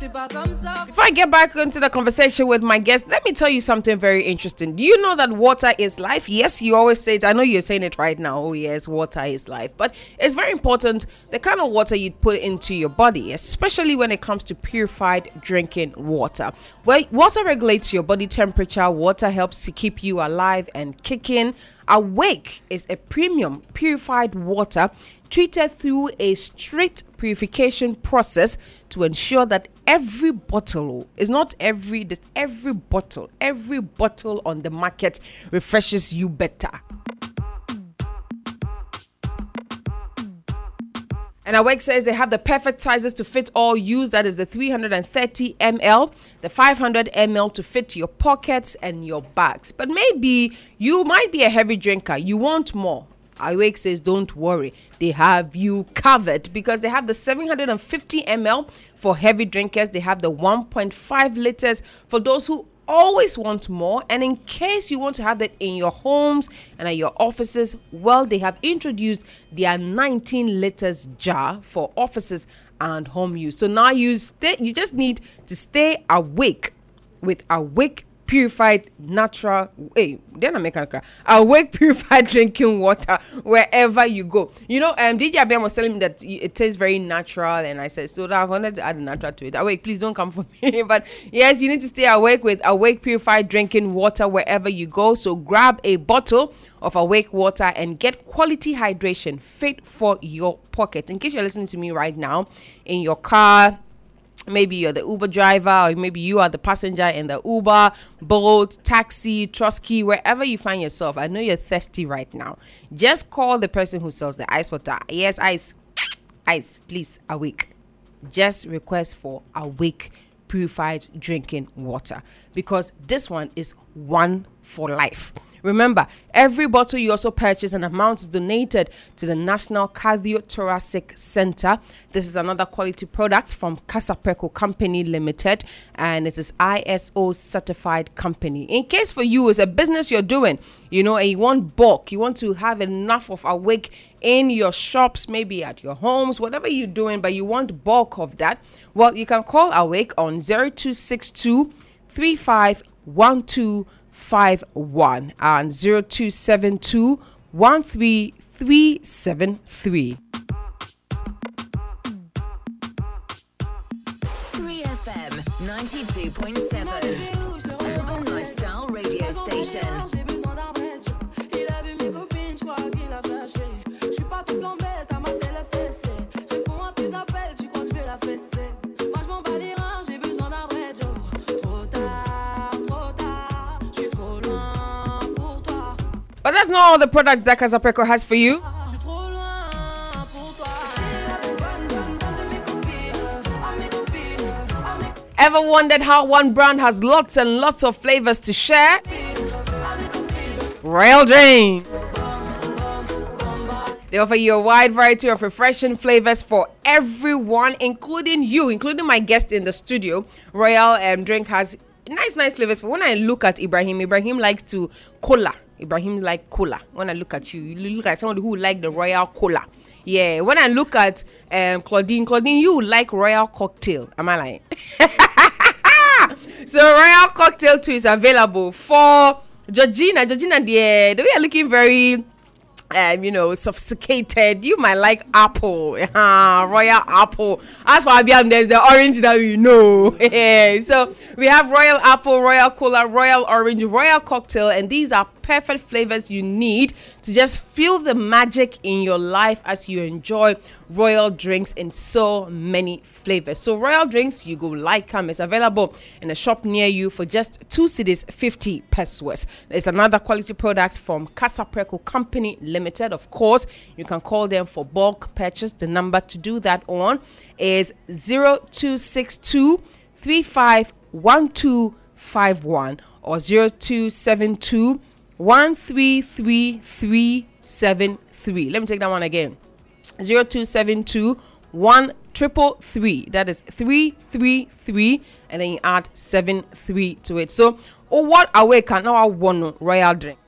Before I get back into the conversation with my guest, let me tell you something very interesting. Do you know that water is life? Yes, you always say it. I know you're saying it right now. Oh, yes, water is life. But it's very important the kind of water you put into your body, especially when it comes to purified drinking water. Well, water regulates your body temperature, water helps to keep you alive and kicking. Awake is a premium purified water treated through a strict purification process to ensure that every bottle oh, is not every this every bottle every bottle on the market refreshes you better And Awake says they have the perfect sizes to fit all use. That is the 330 ml, the 500 ml to fit your pockets and your bags. But maybe you might be a heavy drinker. You want more. Awake says, don't worry. They have you covered because they have the 750 ml for heavy drinkers. They have the 1.5 liters for those who always want more and in case you want to have that in your homes and at your offices well they have introduced their 19 liters jar for offices and home use so now you stay you just need to stay awake with awake purified natural hey then i make a cry. Awake purified drinking water wherever you go. You know um dj Abiam was telling me that it tastes very natural and i said so that i wanted to add natural to it. Awake please don't come for me. But yes you need to stay awake with awake purified drinking water wherever you go. So grab a bottle of awake water and get quality hydration fit for your pocket. In case you're listening to me right now in your car maybe you're the Uber driver, or maybe you are the passenger in the Uber, Bolt, taxi, Trusky, wherever you find yourself. I know you're thirsty right now. Just call the person who sells the ice water. Yes, ice, ice, please, awake. Just request for awake purified drinking water because this one is one for life. Remember, every bottle you also purchase, an amount is donated to the National Cardiothoracic Center. This is another quality product from Kasapreko Company Limited, and it is ISO certified company. In case for you, it's a business you're doing, you know, and you want bulk, you want to have enough of awake in your shops, maybe at your homes, whatever you're doing, but you want bulk of that. Well, you can call Awake on 0262 351251 and 0272 13373. 3FM 92.7. But that's not all the products that Kasapreko has for you. Ever wondered how one brand has lots and lots of flavors to share? Royal Drain. They offer you a wide variety of refreshing flavors for everyone, including you, including my guest in the studio. Royal um, Drink has nice, nice flavors. But when I look at Ibrahim, Ibrahim likes to cola. Ibrahim like cola. When I look at you, you look at somebody who like the Royal Cola. Yeah. When I look at um, Claudine, Claudine, you like Royal Cocktail. Am I lying? so Royal Cocktail too is available for Georgina. Georgina, the way you're looking very um, you know, sophisticated. You might like apple, uh, royal apple. As for Abiam, there's the orange that we know. so we have royal apple, royal cola, royal orange, royal cocktail, and these are perfect flavors you need to just feel the magic in your life as you enjoy royal drinks in so many flavors. So royal drinks, you go like them. It's available in a shop near you for just two cedis, 50 pesewas. There's another quality product from Kasapreko Company Limited. Of course, you can call them for bulk purchase. The number to do that on is 0262 351251 or 0272 133373. Let me take that one again. 0272 1 triple three. That is three three three, and then you add seven three to it. So, oh, what away can now one royal drink?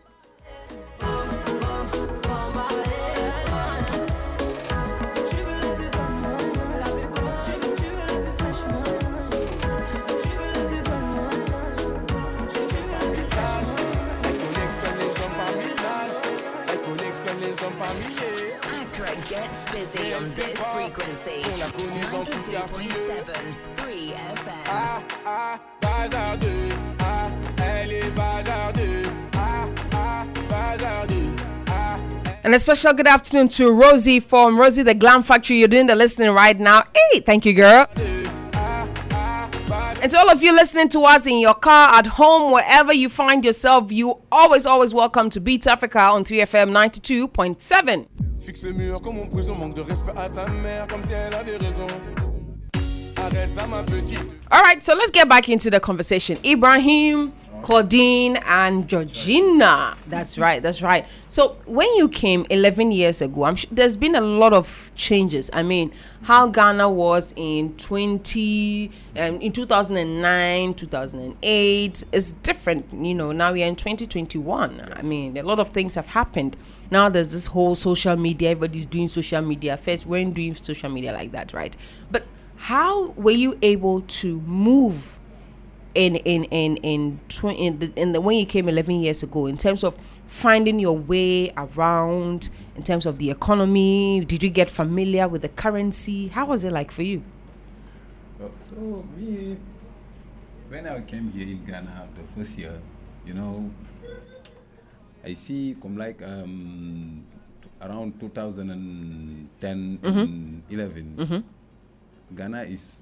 This frequency. 92.7 3 FM. Ah, ah. Ah, elle est. Ah. Ah. And a special good afternoon to Rosie from Rosie the Glam Factory. You're doing the listening right now. Hey, thank you, girl. And to all of you listening to us in your car, at home, wherever you find yourself, you always, always welcome to Beat Africa on 3FM 92.7. Fixe les murs comme en prison, manque de respect à sa mère, comme si elle avait raison. Arrête ça, ma petite. All right, so let's get back into the conversation. Ibrahim, Claudine, and Georgina. That's right, that's right. So when you came 11 years ago, there's been a lot of changes. I mean, how Ghana was in 20, um, in 2009, 2008 is different. You know, now we are in 2021. I mean, a lot of things have happened. Now there's this whole social media. Everybody's doing social media. First, we weren't doing social media like that, right? But how were you able to move in in in in, tw- in, the, in the when you came 11 years ago in terms of finding your way around in terms of the economy did you get familiar with the currency how was it like for you so me, when I came here in Ghana the first year, you know, I see come like um, around 2010 Mhm. and 11, Mhm. Ghana is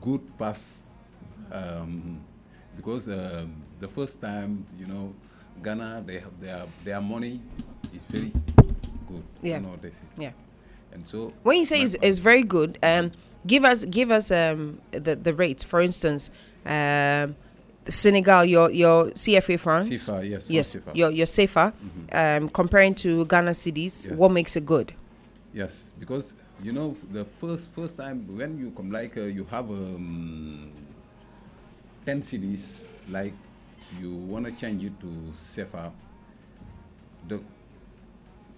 good pass um, because um, the first time you know Ghana they have their their money is very good. Yeah. You know they say. Yeah. And so when you say it's, it's very good um give us give us um the the rates for instance um Senegal, your your CFA franc, CFA, yes, yes, CFA. your your CFA, um, comparing to Ghana cedis, Yes. what makes it good? Yes, because you know the first first time when you come like uh, you have um, 10 cedis like you want to change it to CFA the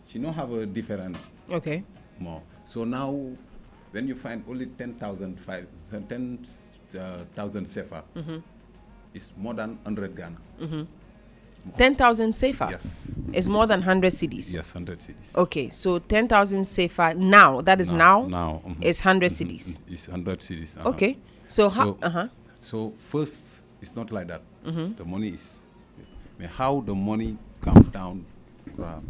she don't have a different okay more so now when you find only 10,000 10,000 uh, mm -hmm. it's more than 100 Ghana mm -hmm. 10,000 CFA? Yes. It's more than 100 cedis? Yes, 100 cedis. Okay, so 10,000 CFA now, that is now? Now. now mm -hmm. It's 100 mm-hmm, cedis? Mm-hmm, it's 100 cedis. Uh -huh. Okay, so, so Uh-huh. So, first, it's not like that. Mm -hmm. The money is. I mean, how the money come down uh,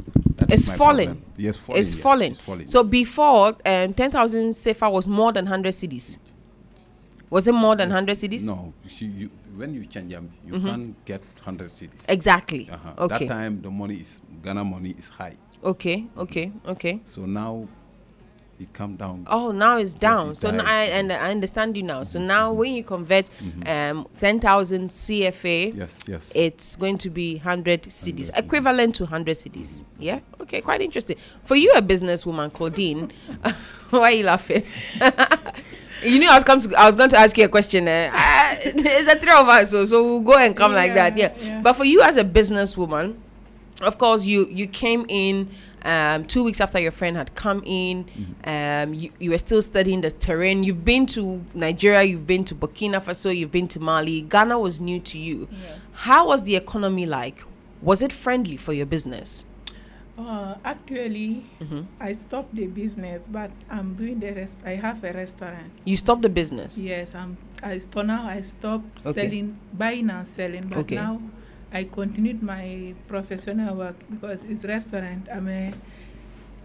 it's, falling. Yes, falling, it's falling. It's falling. So before, um, 10,000 CFA was more than 100 cedis. Was it more than yes. 100 cedis? No. You, when you change them, you Mhm. can't get hundred cedis. Exactly. Uh-huh. Okay. That time, the money is Ghana money is high. Okay. Okay. Okay. So now, it come down. Oh, now it's down. it's so now. I and I understand you now. So now when you convert um, ten thousand CFA, Mm-hmm. Yes, yes. it's going to be hundred cedis, equivalent to hundred cedis. Yeah. Okay. Quite interesting. For you, a businesswoman, Claudine, why are you laughing? you knew I was come to. I was going to ask you a question. Uh, ah, it's the three of us, so so we'll go and come like that. Yeah. Yeah, yeah. But for you as a businesswoman, of course you you came in um, two weeks after your friend had come in um, you, you were still studying the terrain you've been to nigeria you've been to burkina faso you've been to mali ghana was new to you how was the economy like was it friendly for your business Uh, actually, Mhm. I stopped the business, but I'm doing the rest. I have a restaurant. you stopped the business Yes, I'm. I, for now, I stopped Okay. selling, buying and selling. But Okay. now, I continued my professional work because it's restaurant. I'm a.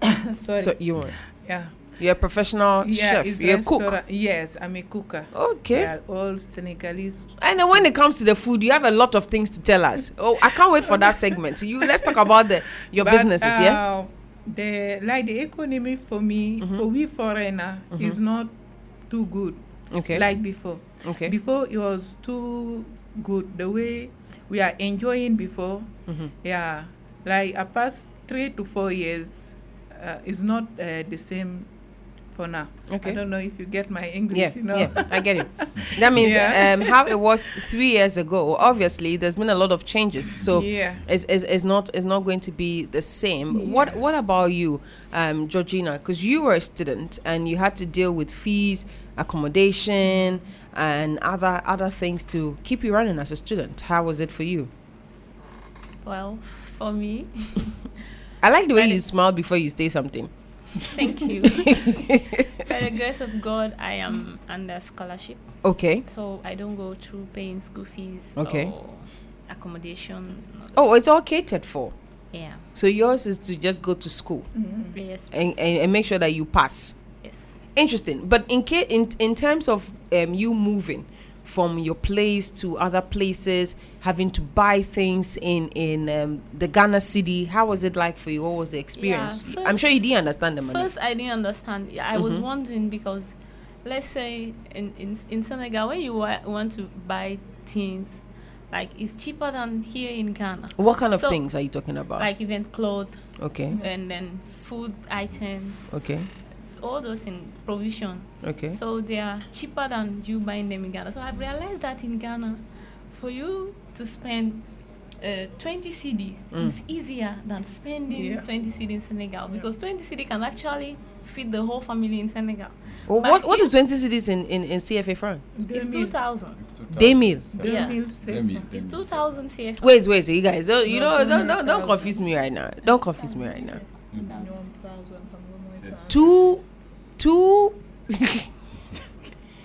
sorry. so you were Yeah. You're a professional Yeah, chef you're a cook Yes, I'm a cooker. Okay. Yeah, all Senegalese. and then when it comes to the food you have a lot of things to tell us oh i can't wait for that segment you let's talk about the your But, businesses yeah uh, The like the economy for me for we foreigner is Mhm. not too good. Okay. Like before. Okay. Before it was too good the way we are enjoying before. Mhm. Yeah. Like a past three to four years uh, is not uh, the same for now. Okay. I don't know if you get my English. Yeah, you know. yeah, I get it. That means Yeah. um, how it was three years ago. Obviously, there's been a lot of changes, so Yeah. it's, it's, it's not it's not going to be the same. What what about you, um, Georgina? Because you were a student and you had to deal with fees, accommodation, and other other things to keep you running as a student. How was it for you? Well, for me, I like the way But you smile before you say something. Thank you. By the grace of God, I am under scholarship. Okay. So I don't go through paying school fees Okay. or accommodation. Oh, it's all catered for. Yeah. So yours is to just go to school. Yes. and, and, and make sure that you pass. Yes. Interesting. But in ca- in in terms of um, you moving from your place to other places, having to buy things in in um, the Ghana city, how was it like for you? What was the experience? Yeah, I'm sure you didn't understand the money. First, I didn't understand. Yeah, I was Mhm. wondering because, let's say in, in, in Senegal, when you wa- want to buy things, like it's cheaper than here in Ghana. what kind of So, things are you talking about? Like even clothes. Okay. And then food items. Okay. All those in provision. Okay. So they are cheaper than you buying them in Ghana. So I've realized that in Ghana, for you to spend uh, 20 cedi Mm. is easier than spending Yeah. 20 cedi in Senegal because 20 cedi can actually feed the whole family in Senegal. Well, what what here- is 20 cedis in, in, in CFA franc? It's 2,000. Day meal. Yeah. Demi- It's 2,000 CFA. Wait, wait, you guys, don't, you No, know, don't, don't, don't confuse me right now. Don't confuse me right now. Two, two.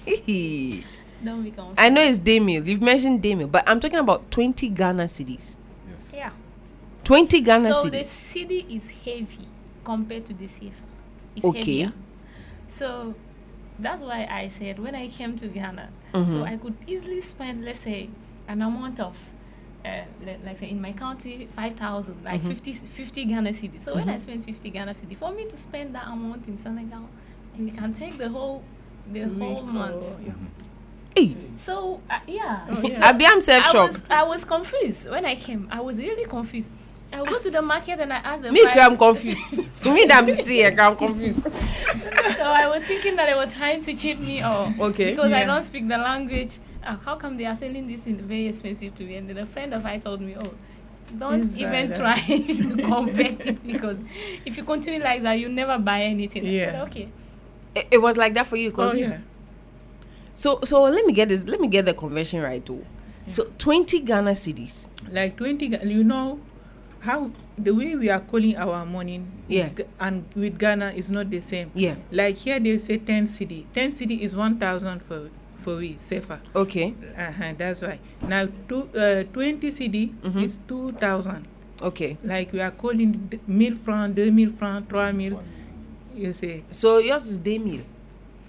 Don't be confused. I know it's day meal. You've mentioned day meal, but I'm talking about 20 Ghana cedis. Yeah. 20 Ghana cedis. so the cedis. cedi is heavy compared to the CFA. It's Okay. heavier. So that's why I said when I came to Ghana, so Mhm. I could easily spend, let's say, an amount of, uh, le- like say in my county, 5,000, like Mhm. 50, 50 Ghana cedi. So when I Mhm. spend 50 Ghana cedi, for me to spend that amount in Senegal, it can take the whole, the whole month. yeah. Hey. So uh, yeah, Oh, yeah. Abi, I'm self-shocked. was, I was confused when I came. I was really confused. I go to the market and I asked them. Me, I'm confused. to me, I'm sitting here, I'm confused. so I was thinking that they were trying to cheat me or Okay. because I don't speak the language. Uh, how come they are selling this in very expensive to me? And then a friend of mine told me, oh. Don't Inside, even try to convert it because if you continue like that, you never buy anything. Said, Yeah. okay. It, it was like that for you, Oh yeah. So, so let me get this. Let me get the conversion right, too. So, 20 Ghana cedis. Like 20, you know how the way we are calling our money Yeah. Ga- and with Ghana is not the same. Yeah. Like here they say 10 cedi. 10 cedi is 1,000 for for we, CFA. Okay. Uh-huh, that's why. Now two, uh, 20 cedi Mhm. is 2,000. Okay. Like we are calling d- 1000 francs, 2000 francs, 3000. You say. So, yours is day meal?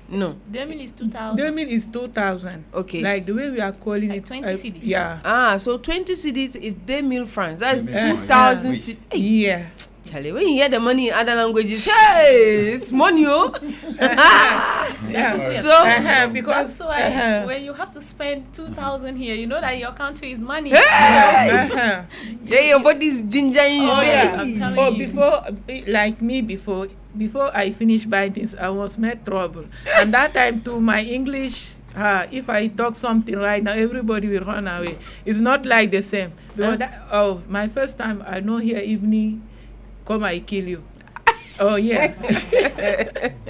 No. Demil is 2000. 2000 is 2,000. Okay. Like the way we are calling Like it. 20 uh, cedis. Yeah. Ah, so 20 cedis is day meal francs. That's Uh, 2,000 yeah. cedis. Yeah. Charlie, when you hear the money in other languages, hey, it's money, oh. Yeah. so Uh-huh, because That's why uh-huh. when you have to spend two thousand here, you know that your country is money. Hey! Uh-huh. yeah, your body's ginger you. Oh yeah. I'm telling oh, you. before like me before before I finish buying things, I was met trouble, and that time too, my English. Uh, if I talk something right now, everybody will run away. It's not like the same. Because that, oh, my first time I know here evening, come I kill you. Oh yeah.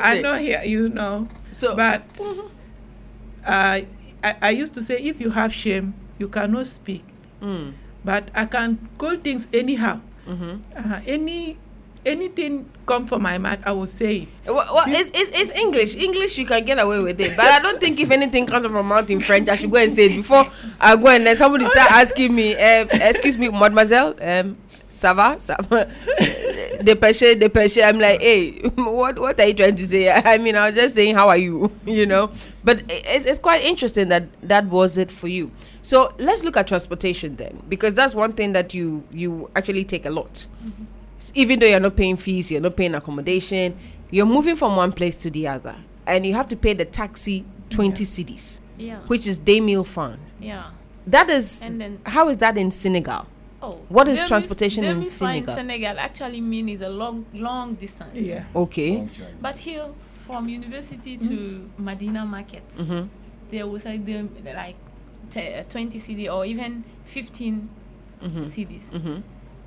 I know here, you know. So, but uh, I, I used to say, if you have shame, you cannot speak. Mm. But I can call things anyhow. Mhm. Uh, any anything come from my mouth, I will say it. Well, well it's, it's, it's English. English, you can get away with it. But I don't think if anything comes from my mouth in French, I should go and say it before I go and then somebody start asking me, um, excuse me, mademoiselle, um, ça va? Ça va? Dépêché, dépêché. I'm like, hey, what, what are you trying to say? I mean, I was just saying, how are you? You know? But it's, it's quite interesting that that was it for you. So let's look at transportation then, because that's one thing that you you actually take a lot s- even though you're not paying fees, you're not paying accommodation, you're moving from one place to the other, and you have to pay the taxi 20 cedis, Yeah. which is day meal fund. Yeah. That is, And then- how is that in Senegal? Oh, What is demi- transportation in demi-fly Senegal? Senegal actually mean is a long, long distance. Yeah. Okay. But here, from university to Madina Market, Mhm. there was like the like te- uh, 20 cedi or even 15 Mhm. cedis. Mhm.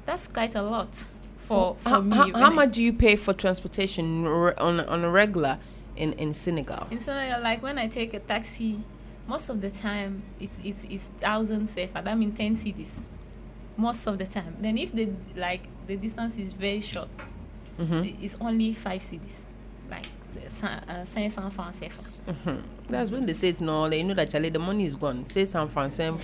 That's quite a lot for for how, me. how, how much do you pay for transportation on, a- on a regular in, in Senegal? In Senegal, like when I take a taxi, most of the time it's it's it's thousand CFA. That means ten cedis. Most of the time. Then if the like the distance is very short, Mhm. it's only five cedis, like 500 francs CFA. Mhm. That's when they say it's no, you know that Charlie, the money is gone. Say San Francisco,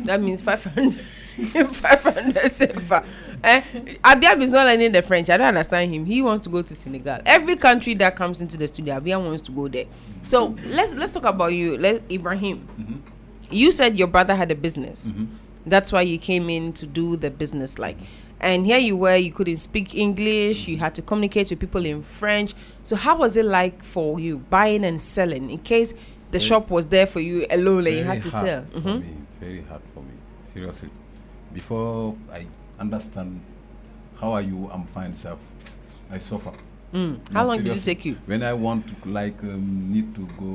that means 500, 500 CFA. Eh? Abiam is not learning the French. I don't understand him. He wants to go to Senegal. Every country that comes into the studio, Abiam wants to go there. So let's let's talk about you. Let Ibrahim. You said your brother had a business. That's why you came in to do the business like. And here you were, you couldn't speak English, you had to communicate with people in French. So how was it like for you buying and selling in case the Very- shop was there for you alone and you had to hard sell? For Mhm. me, very hard for me. Seriously. Before I understand how are you, I'm fine, self. I suffer. Mm. How long did it take you? When I want to like um, need to go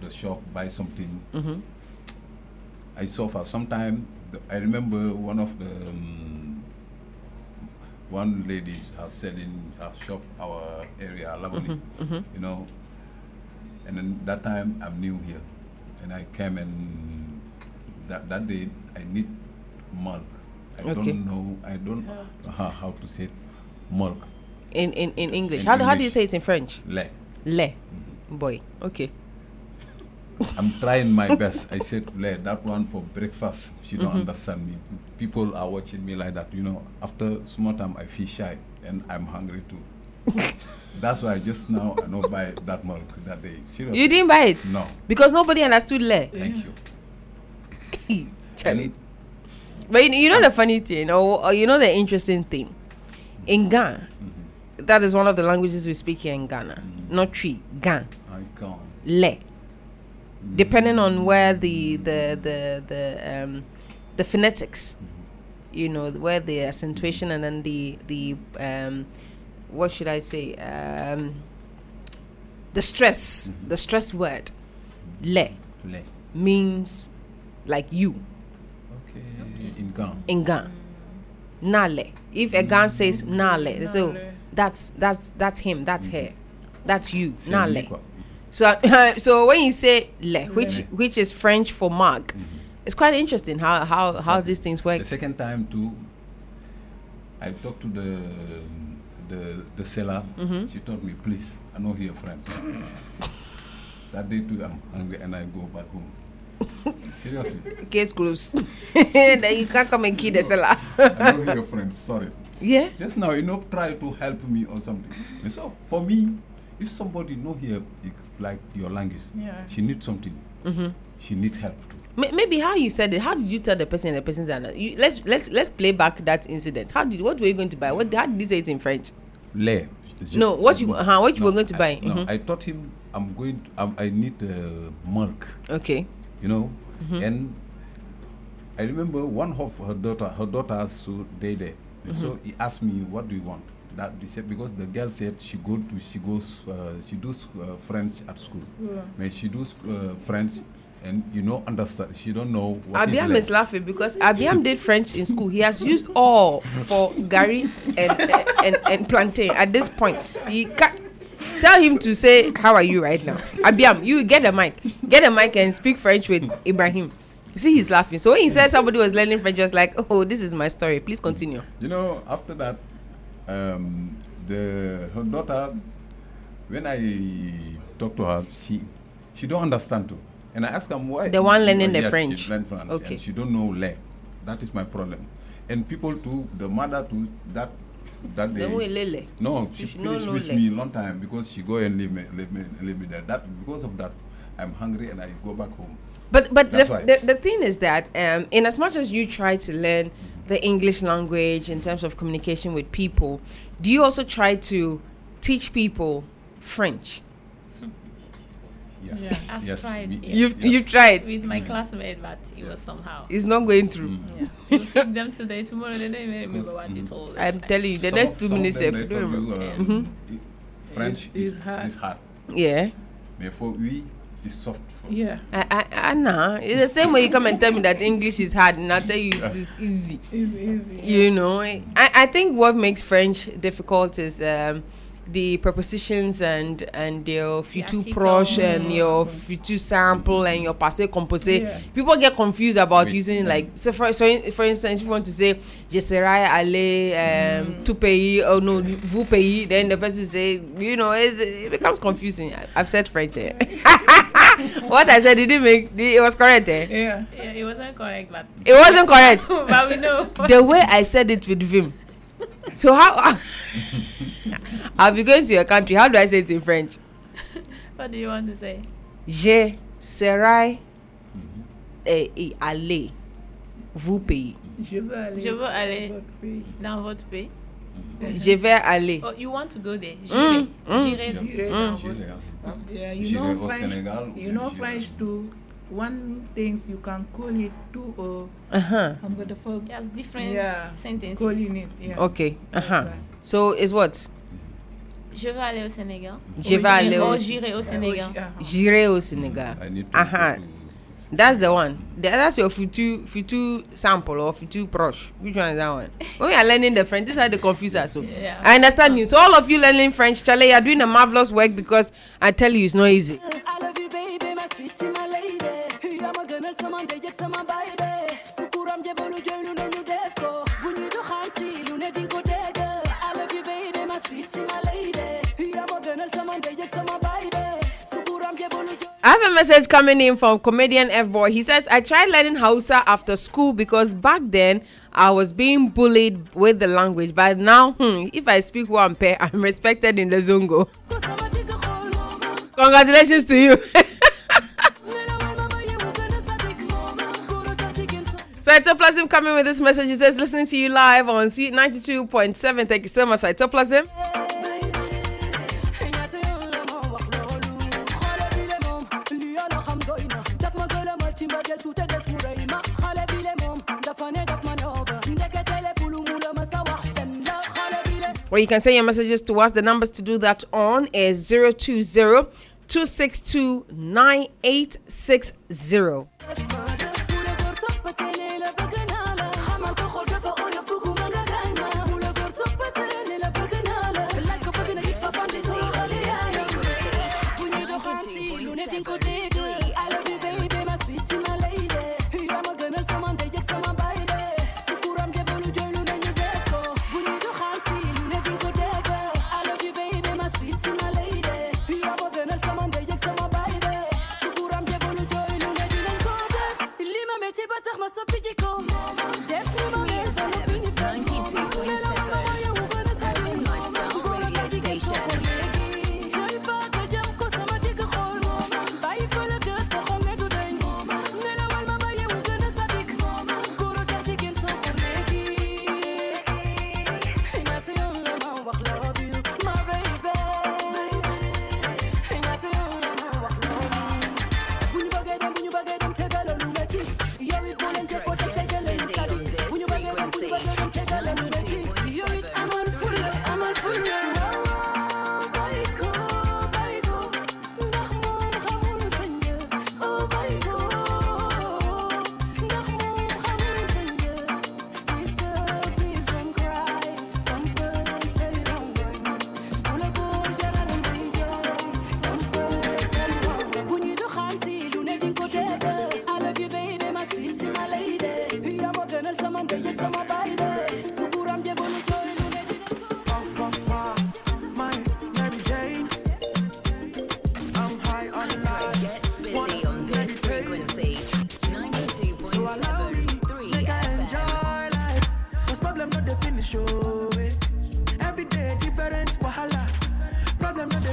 to the shop buy something, Mhm. I suffer. Sometimes I remember one of the um, one lady has selling a shop our area, Lavoni, Mhm, mhm. you know. And then that time I'm new here, and I came and that that day I need milk. I Okay. don't know. I don't know how, how to say milk. In, in, in English. In how, do- how do you say it in French? Le. Le. Boy. Okay. I'm trying my best. I said, Le, that one for breakfast. She don't Mhm. understand me. People are watching me like that. You know, after small time, I feel shy and I'm hungry too. That's why just now I don't buy that milk that day. Seriously. You didn't buy it? No. Because nobody understood Le. Thank you. Charlie. But you, you know the funny thing, or, or uh, you know the interesting thing? In mm-hmm. Ghana, mm-hmm. that is one of the languages we speak here in Ghana. Mm-hmm. Not tree, Ghana. I can't. Le. Depending on where the the the the um the phonetics, you know, where the accentuation and then the the um what should I say? Um the stress, the stress word, le, Le. means like you Okay. In Ghana. in Gan. Nale. If a Gan says Nale, so that's that's that's him, that's her, that's you, Same Nale. So so when you say Le, which which is French for mug, it's quite interesting how how how these things work. The second time too, I talked to the the the seller. Mhm. She told me, please, I know here French. that day too, I'm hungry and I go back home. Seriously. Case closed. then you can't come and kill the seller. I know here French. Sorry. Yeah. Just now, you know, try to help me or something. And so for me, if somebody know here like your language, Yeah. she needs something. Mhm. She need help too. Maybe how you said it. How did you tell the person and the person's an- you, let's let's let's play back that incident. How did what were you going to buy? What how did you say it in French? Le. No, what you uh, what you were going to buy? No, Mhm. I taught him I'm going. To, um, I need uh, milk. Okay. You know, Mhm. and I remember one of her daughter, her daughters, so they there. So Mhm. he asked me, "What do you want?" That they said because the girl said she go to she goes uh, she does uh, French at school. School. When she does uh, French, and you know understand, she don't know what Abiam le. is laughing because Abiam did French in school. He has used all for gari and, and, and plantain at this point. He can't tell him to say, How are you right now? Abiam, you get a mic. Get a mic and speak French with Ibrahim. See, he's laughing. So when he said somebody was learning French, he was like, Oh, this is my story. Please continue. You know, after that, um, the her daughter, when I talk to her, she she don't understand too. And I ask her why. The one learning the yes, French. She learn French. Okay. And she don't know le. That is my problem. And people too, the mother too, that that The they. way lele. No, she know finished no with le. me long time because she go and leave me, leave me, leave me there. That because of that, I'm hungry and I go back home. But but the, the, the thing is that um, in as much as you try to learn the English language in terms of communication with people, do you also try to teach people French? Yes. Yeah, I've Yes, tried. yes. You've- you've tried? with my Mm. classmate, but it was somehow. It's not going through. Yeah. you take them today, tomorrow they don't even remember what you told them. I'm telling you, the Some next two minutes, them if you they don't remember. um, i- French It's- is, hard. is hard. Yeah. Mais for we, it's soft. Yeah. I, I, I know. It's the same way you come and tell me that English is hard, and I tell you it's, it's easy. It's easy. You know, I, I think what makes French difficult is um, the prepositions and and your future proche and your future simple and your passé composé. Yeah. People get confused about Wait, using like so for so in- for instance if you want to say je serai allé um, tout pays or no vous pays then the person will say you know it, it becomes confusing. I, I've said French. Eh? what I said didn't make it was correct. Eh? Yeah. Yeah, it wasn't correct, but It wasn't correct. but we know. the way I said it with Vim. So how I'll be going to your country. How do I say it in French? what do you want to say? Je serai eh, eh, allé vous pays. Je veux aller. Je veux aller dans votre pays. dans votre pays. Je vais aller. Oh, you want to go there? Mm, J'irai. mm. J'irai J'irai Mm. dans votre- Yeah, you J'irai know French. You ou know j'irai- French too. One things you can call it two or Uh-huh. I'm gonna fall. Yes, different yeah. sentences. Calling it. Yeah. Okay. Uh-huh. So it's what? Je vais aller au Sénégal. Je Ou vais aller oh, au j'irai au Sénégal. J'irai au Sénégal. I need to Uh-huh. That's the one. Th- That's your future future simple or future proche. Which one is that one? when we are learning the French, this is how they confuse us. So Yeah. I understand you. So all of you learning French, Charlie, you are doing a marvelous work because I tell you it's not easy. I love you, baby, my sweetie, my lady. You are my girl, someone they just. Sukuram je bolu joinu no ñu def ko. Bu ñu do xansi lu ne ding ko dégg. I love you, baby, my sweetie, my lady. You are my girl, someone they just my baby. Sukuram je I have a message coming in from comedian F Boy. He says, I tried learning Hausa after school because back then I was being bullied with the language. But now, hmm, if I speak one pair, I'm respected in the Zongo. Congratulations to you. Cytoplasm coming with this message. He says, listening to you live on C- 92.7. Thank you so much, Cytoplasm. Or you can send your messages to us. The numbers to do that on is 020 262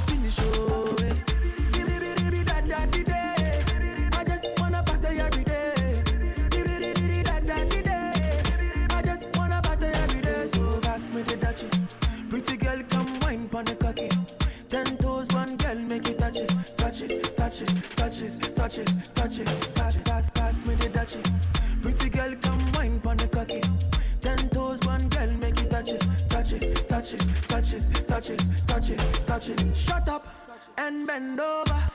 finish, oh. Touch it. Shut up and bend over.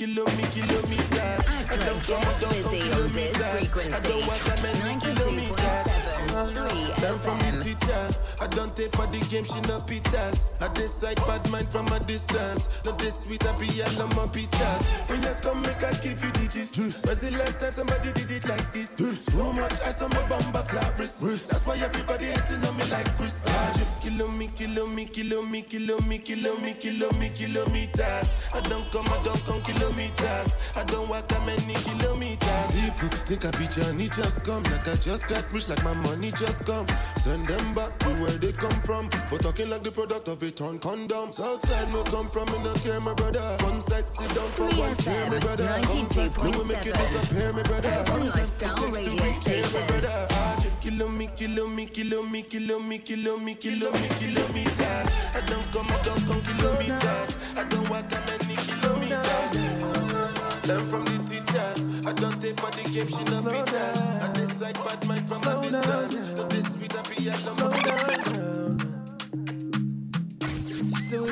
Me, kilo me, kilometers. I don't come, I don't come Busy on this. I don't walk that many kilometers. Learn from the teacher. I don't take for the game, she no pitas. I decide bad mind from a distance. Not this sweet, I be all on my pitas. When you come, make I give you digits. When's the last time somebody did it like this? Too much ice on my bumper clap wrist. That's why everybody hating on me like Chris. Kilo me, kilo me, kilo me, kilo me, kilo me, kilo me, kilometers. I don't come, I don't come kilometers. I don't walk that many kilometers. People think I and it just come. Like I just got rich, like my money just come. Send them back to where they come from. For talking like the product of a torn condom. Southside no come from, me no care, my brother. One side sit down for one chair, my brother. Come no we make it disappear, my brother. Urban Lifestyle Takes to Radio reach here, my Station. Ah, Kilo me, kilo me, kilo me, kilo me, kilo me, kilo me, kilometers. I don't come, I don't come kilometers. I don't walk that many kilometers. Learn from the. I don't take for the game, she no pitas. I decide bad mind from a distance. But this sweet, I be all on my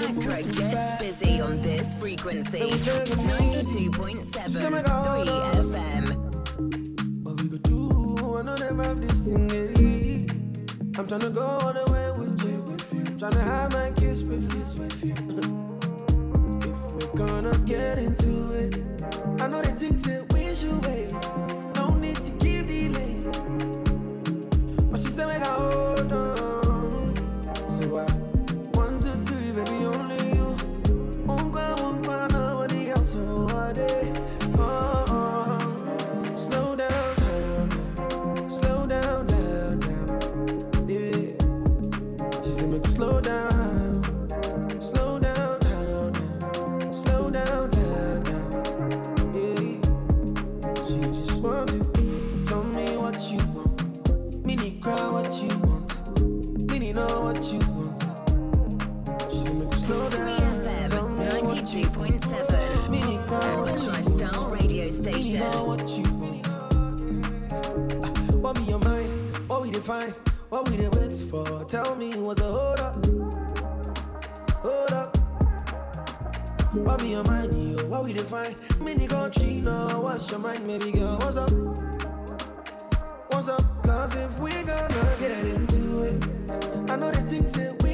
Accra gets busy on this frequency. 92.7 3 FM. Ooh, I know them have this thing, eh. I'm tryna go all the way with you. Tryna have my kiss with you. if we're gonna get into it, I know they think away. No need to give delaying. But she said, we got hold on. Mind? What we dey wait for? Tell me what's the hold up? Hold up. What be your mind, yo? What we define? Mini country, no. What's your mind, baby girl? What's up? What's up? Cause if we gonna get into it, I know the things that we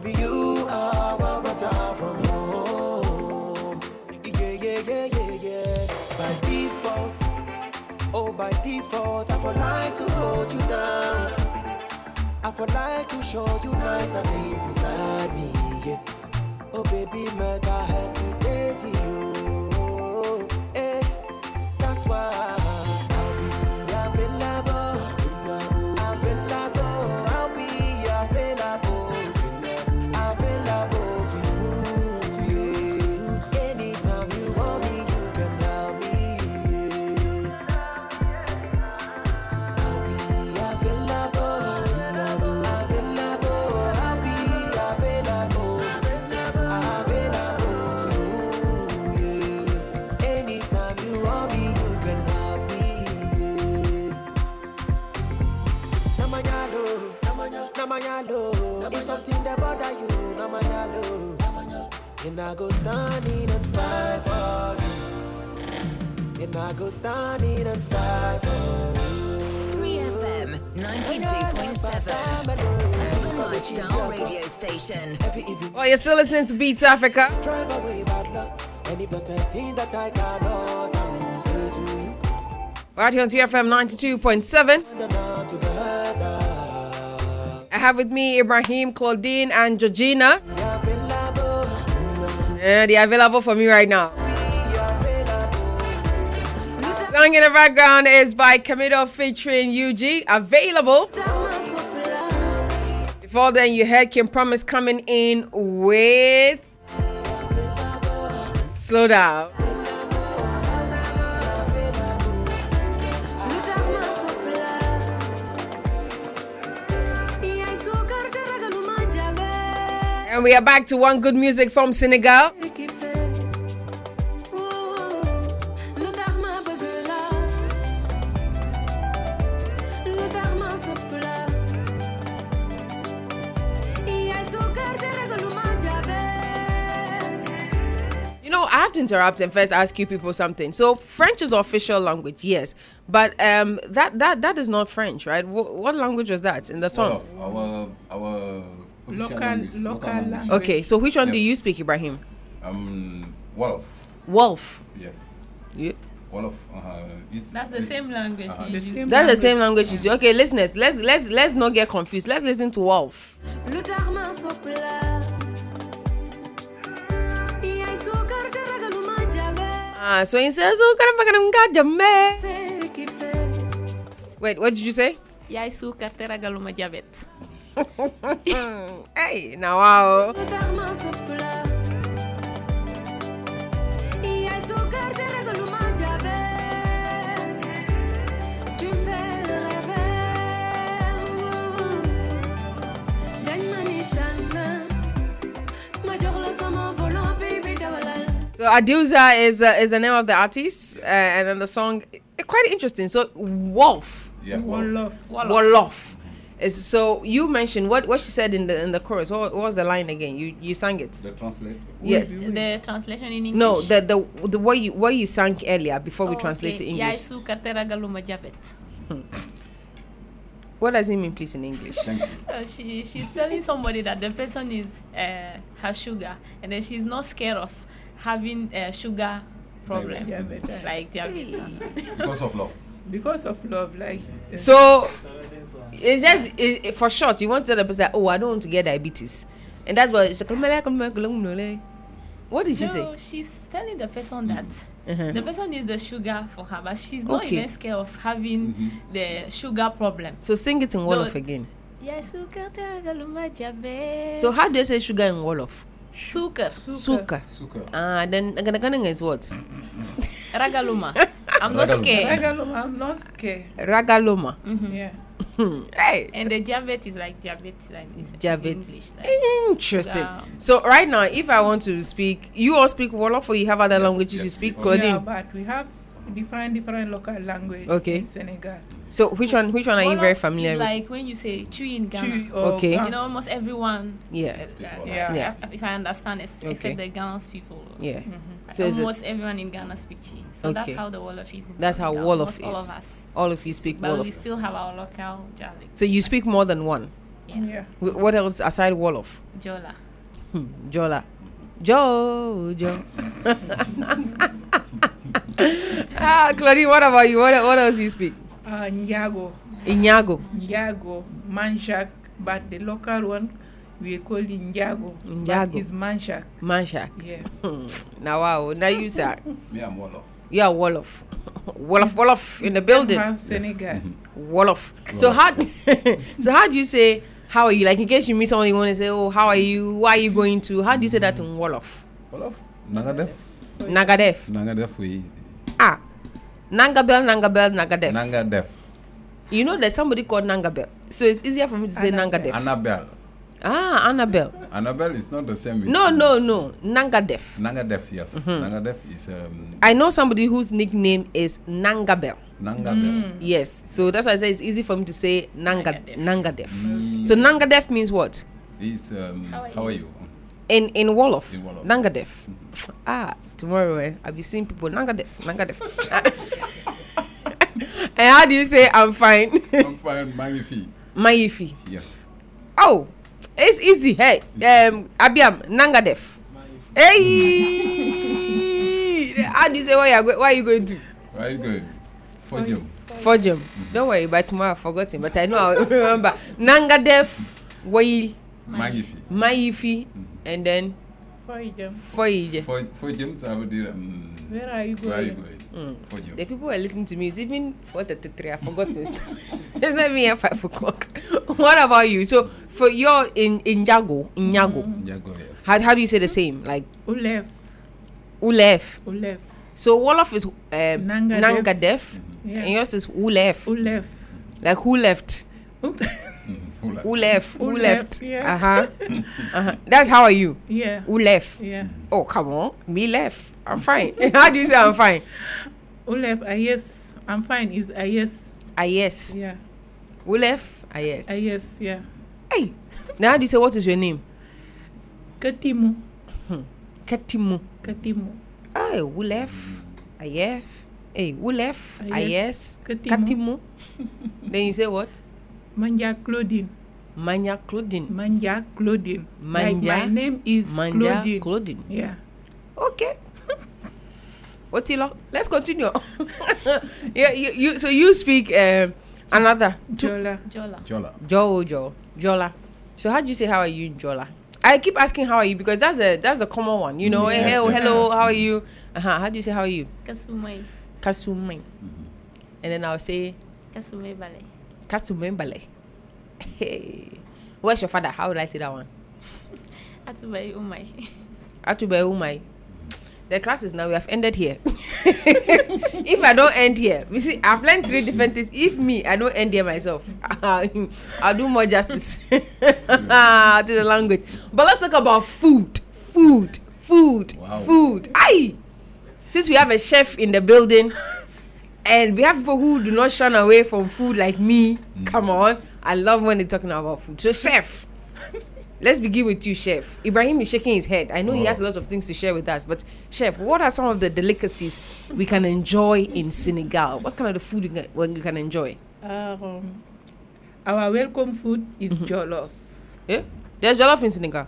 baby, you are what but I'm from home. Yeah, yeah, yeah, yeah, yeah. By default, oh, by default, I for like to hold you down. I for like to show you nicer things inside me, yeah. Oh, baby, make I hesitate you. And I go standing and fight for you. And I go standing and fight for you. 3FM 92.7 Urban Lifestyle Radio Station. Well, you're still listening to Beats Africa. Drive away bad luck. And if there's anything that I cannot do, say to you, Right here on 3FM 92.7. I have with me Ibrahim, Claudine, and Georgina. Eh, and they're available for me right now. Song in the background is by Camilo featuring UG. Available. Before then, you heard Kim Promise coming in with Slow Down. And we are back to one good music from Senegal. You know, I have to interrupt and first ask you people something. So French is official language, yes, but um, that that that is not French, right? Wh- what language was that in the song? Our our Local- language, local language. Okay, so which one do you speak, Ibrahim? Um, Wolof. Wolf. Yes. Yeah. Wolof. Uh, is That's the same language Uh-huh. you use. That's the same language you use. Okay, listeners, let's let's let's not get confused. Let's listen to Wolf. Ah, so he says, "Oh, cara, cara, nunca jamé." Wait, what did you say? Yaay suukar te ragaluma jabet. hey, now wow. So Adiouza is uh, is the name of the artist, uh, and then the song eh, quite interesting. So Wolf, Yeah, Wolof. Wolof. Is so you mentioned what what she said in the in the chorus. What, what was the line again? You you sang it. The translation. Yes. The translation in English. No, the the the what you what you sang earlier before we Oh, translate okay. to English. Yai su katera galuma jabet. What does it mean, please, in English? Thank you. Uh, she she's telling somebody that the person is uh, has sugar and then she's not scared of having a sugar problem Diabetes. like diabetes. Because of love. Because of love, like. uh, So it's just it, it- for short. You want to tell the person, "Oh, I don't want to get diabetes," and that's what. What did she no, say? she's telling the person that Uh-huh. the person needs the sugar for her, but she's not Okay. even scared of having the sugar problem. So sing it in No. Wolof again. Yai su katera galuma. So how do you say sugar in Wolof? Sugar. Suka. Suka. Ah, then Naganaganang is what? Ragaluma. I'm not Ragaluma. scared. Ragaluma, I'm not scared. Ragaloma. Mhm. Yeah. hey. And the Javet is like Javet, like it's Diabetes. English. Like, Interesting. sugar. So right now, if I want to speak, you all speak Wolof or you have other languages you speak? Yeah, Claudine. but we have different different local language Okay. in Senegal. So which one? Which one are you very familiar with? like when you say Twi in Ghana. Twi or Okay. You know, almost everyone. Yeah. uh, uh, Yeah. Yeah. If, if I understand, ex- Okay. except the Ghanaians people. Yeah. Mhm. So almost everyone in Ghana speak Twi. So that's how the Wolof is. In That's how Wolof Almost is. All of us. All of you speak But we Wolof. still have our local dialect. So you speak more than one. Yeah. Wh- What else aside Wolof? Jola. Hmm, Jola. Jojo. ah, Claudine, what about you? What, what else you speak? Uh, Nyago. Inyago. Nyago, Manshak, but the local one we call it Nyago. Nyago. But it's Manshak. Manshak. Yeah. now, wow. Now you say Me, I'm Wolof. you are Wolof. Wolof, Wolof in the building. Have Senegal. Wolof. So how? so how do you say how are you? Like in case you meet someone, you want to say, oh, how are you? Why are you going to? How do you say that in Wolof? Wolof. Nangadef. Nagadef. Nangadef we. Ah, Nangabel, Nangabel, Nagadef. Nangadef. You know, there's somebody called Nangabel, so it's easier for me to say Nangadef. Annabelle. ah, Annabelle. Annabelle is not the same with. No, no, no, Nangadef. Nangadef, yes. Mhm. Nangadef is um, I know somebody whose nickname is Nangabel. Nangadef. Yes, so that's why I say it's easy for me to say Nanga, Nangadef. So Nangadef means what? Is um, how are you? In in Wolof. In Wolof. Nangadef. Ah, tomorrow eh, I'll be seeing people Nangadef, Nangadef. and how do you say I'm fine? I'm fine, magnifique. Maifi. Yes. Oh, it's easy. Hey, um, Abiam, Nangadef. Hey, how do you say where you go, where you going to? Where are you going? For gym. For gym. Don't worry, by tomorrow I've forgotten, but I know I'll remember. Nangadef, Wail, Magnifique. Maifi, and then For them. Foije. For for gym, so I would do um, Where are you going? Where are you going? going? Mm. The people who are listening to me, it's even 4.33. I've forgotten stuff. it's not me at 5 o'clock. what about you? So, for your in, in Jago, in Yago, Jago, yes. how, how do you say the same? Like, Ulef. Ulef. Ulef. So, Wolof is um, Nangadef. Nangadef, Yeah. and yours is Ulef. Ulef. Like, who left? Who left? Who Who left? left, yeah. Uh huh. uh-huh. That's how are you? Yeah. Who left? Yeah. Oh, come on. Me left. I'm fine. how do you say I'm fine? Ulef, ah, yes. I'm fine. Is ah, yes. Ah, yes. Yeah. Who left? Ah, yes. Ah, yes, yeah. Hey. Now, how do you say what is your name? Katimu. Katimu. Katimu. Hey, who left? Ah, yes. Hey, who left? Ah, yes. yes. Katimu. Katimu. then you say what? Manja Claudine. Manja Claudine. Manja Claudine. Like my name is Manja Claudine. Claudine. Yeah. Okay. Otilo, let's continue. yeah, you, you so you speak um, another Jola. Jola. Jola. Jojo Jola. So how do you say how are you in Jola? I keep asking how are you because that's a that's a common one. You know, Yes, hey, hello, hello, yes. how are you? Uh-huh. How do you say how are you? Kasumai. Kasumai. And then I'll say Kasumai Bale. Kasumembale. Hey. Where's your father? How would I say that one? Atubai Umai. Atube Umai. The classes now we have ended here. if I don't end here, you see, I've learned three different things. If me, I don't end here myself, I'll do more justice to the language. But let's talk about food, food, food, Wow. food. Aye. Since we have a chef in the building, And we have people who do not shun away from food like me. Come mm. on. I love when they're talking about food. So, chef, let's begin with you, chef. Ibrahim is shaking his head. I know he Oh. has a lot of things to share with us, but, chef, what are some of the delicacies we can enjoy in Senegal? What kind of the food you can, well, you can enjoy? Um, our welcome food is mm-hmm. jollof. Yeah? There's jollof in Senegal.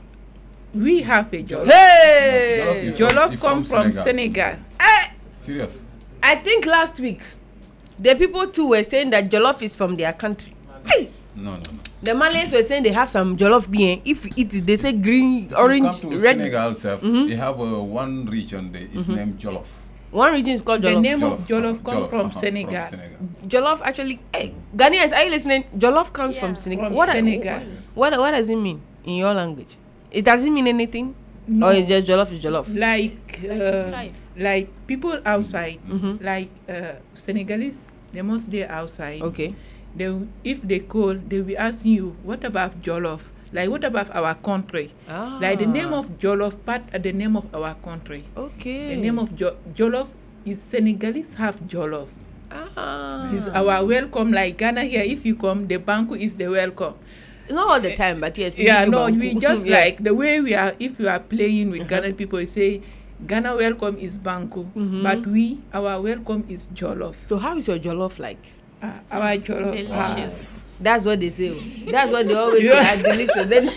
We have a jollof. Hey! Jollof comes from Senegal. Eh! Serious? I think last week, the people too were saying that jollof is from their country. Hey! No, no, no. The Malays were saying they have some jollof bean. If you eat it, they say green, orange, Come to red. Senegal, self, Mhm. they have uh, one region there is Mhm. named Jollof. One region is called The jollof. name of jollof comes Jollof, from uh-huh, Senegal. Jollof actually. Hey, Ghanaians, are you listening? Jollof comes from Senegal. from what, are- Senegal. what what does it mean in your language? It doesn't mean anything. No. Or it's just jollof is jollof. Like, uh, tribe. Like people outside, Mm-hmm. like uh, Senegalese, they must be outside. Okay. They, if they call, they will ask you, what about Jollof? Like, what about our country? Like the name Ah. of Jollof part the name of our country. Okay. The name of jo- Jollof is Senegalese half Jollof. Ah. It's our welcome. Like Ghana here, if you come, the banku is the welcome. Not all the time, but yes. we yeah, no, we just Yeah. like the way we are. If you are playing with Ghana people, you say Ghana welcome is banku, Mhm. but we our welcome is jollof. So how is your jollof like? Uh, our jollof Delicious. That's what they say. That's what they always Yeah. say. Are delicious. Then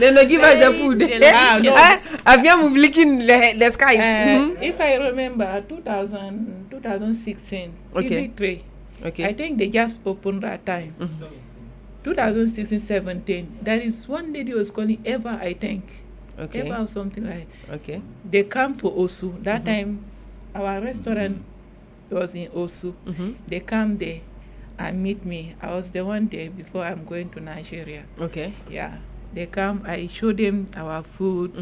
they don't give us the food. delicious. Abiam will licking the, the skies. Uh, Mhm. If I remember, 2000, 2016, Okay. TV3, Okay. I think they just opened that time. 2016, 17. There is one lady was calling Eva, I think. Okay. Eva or something like. Okay. They come for Osu. That Mhm. time, our restaurant was in Osu. Mhm. They come there and meet me. I was the one there before I'm going to Nigeria. Okay. Yeah. They come, I show them our food.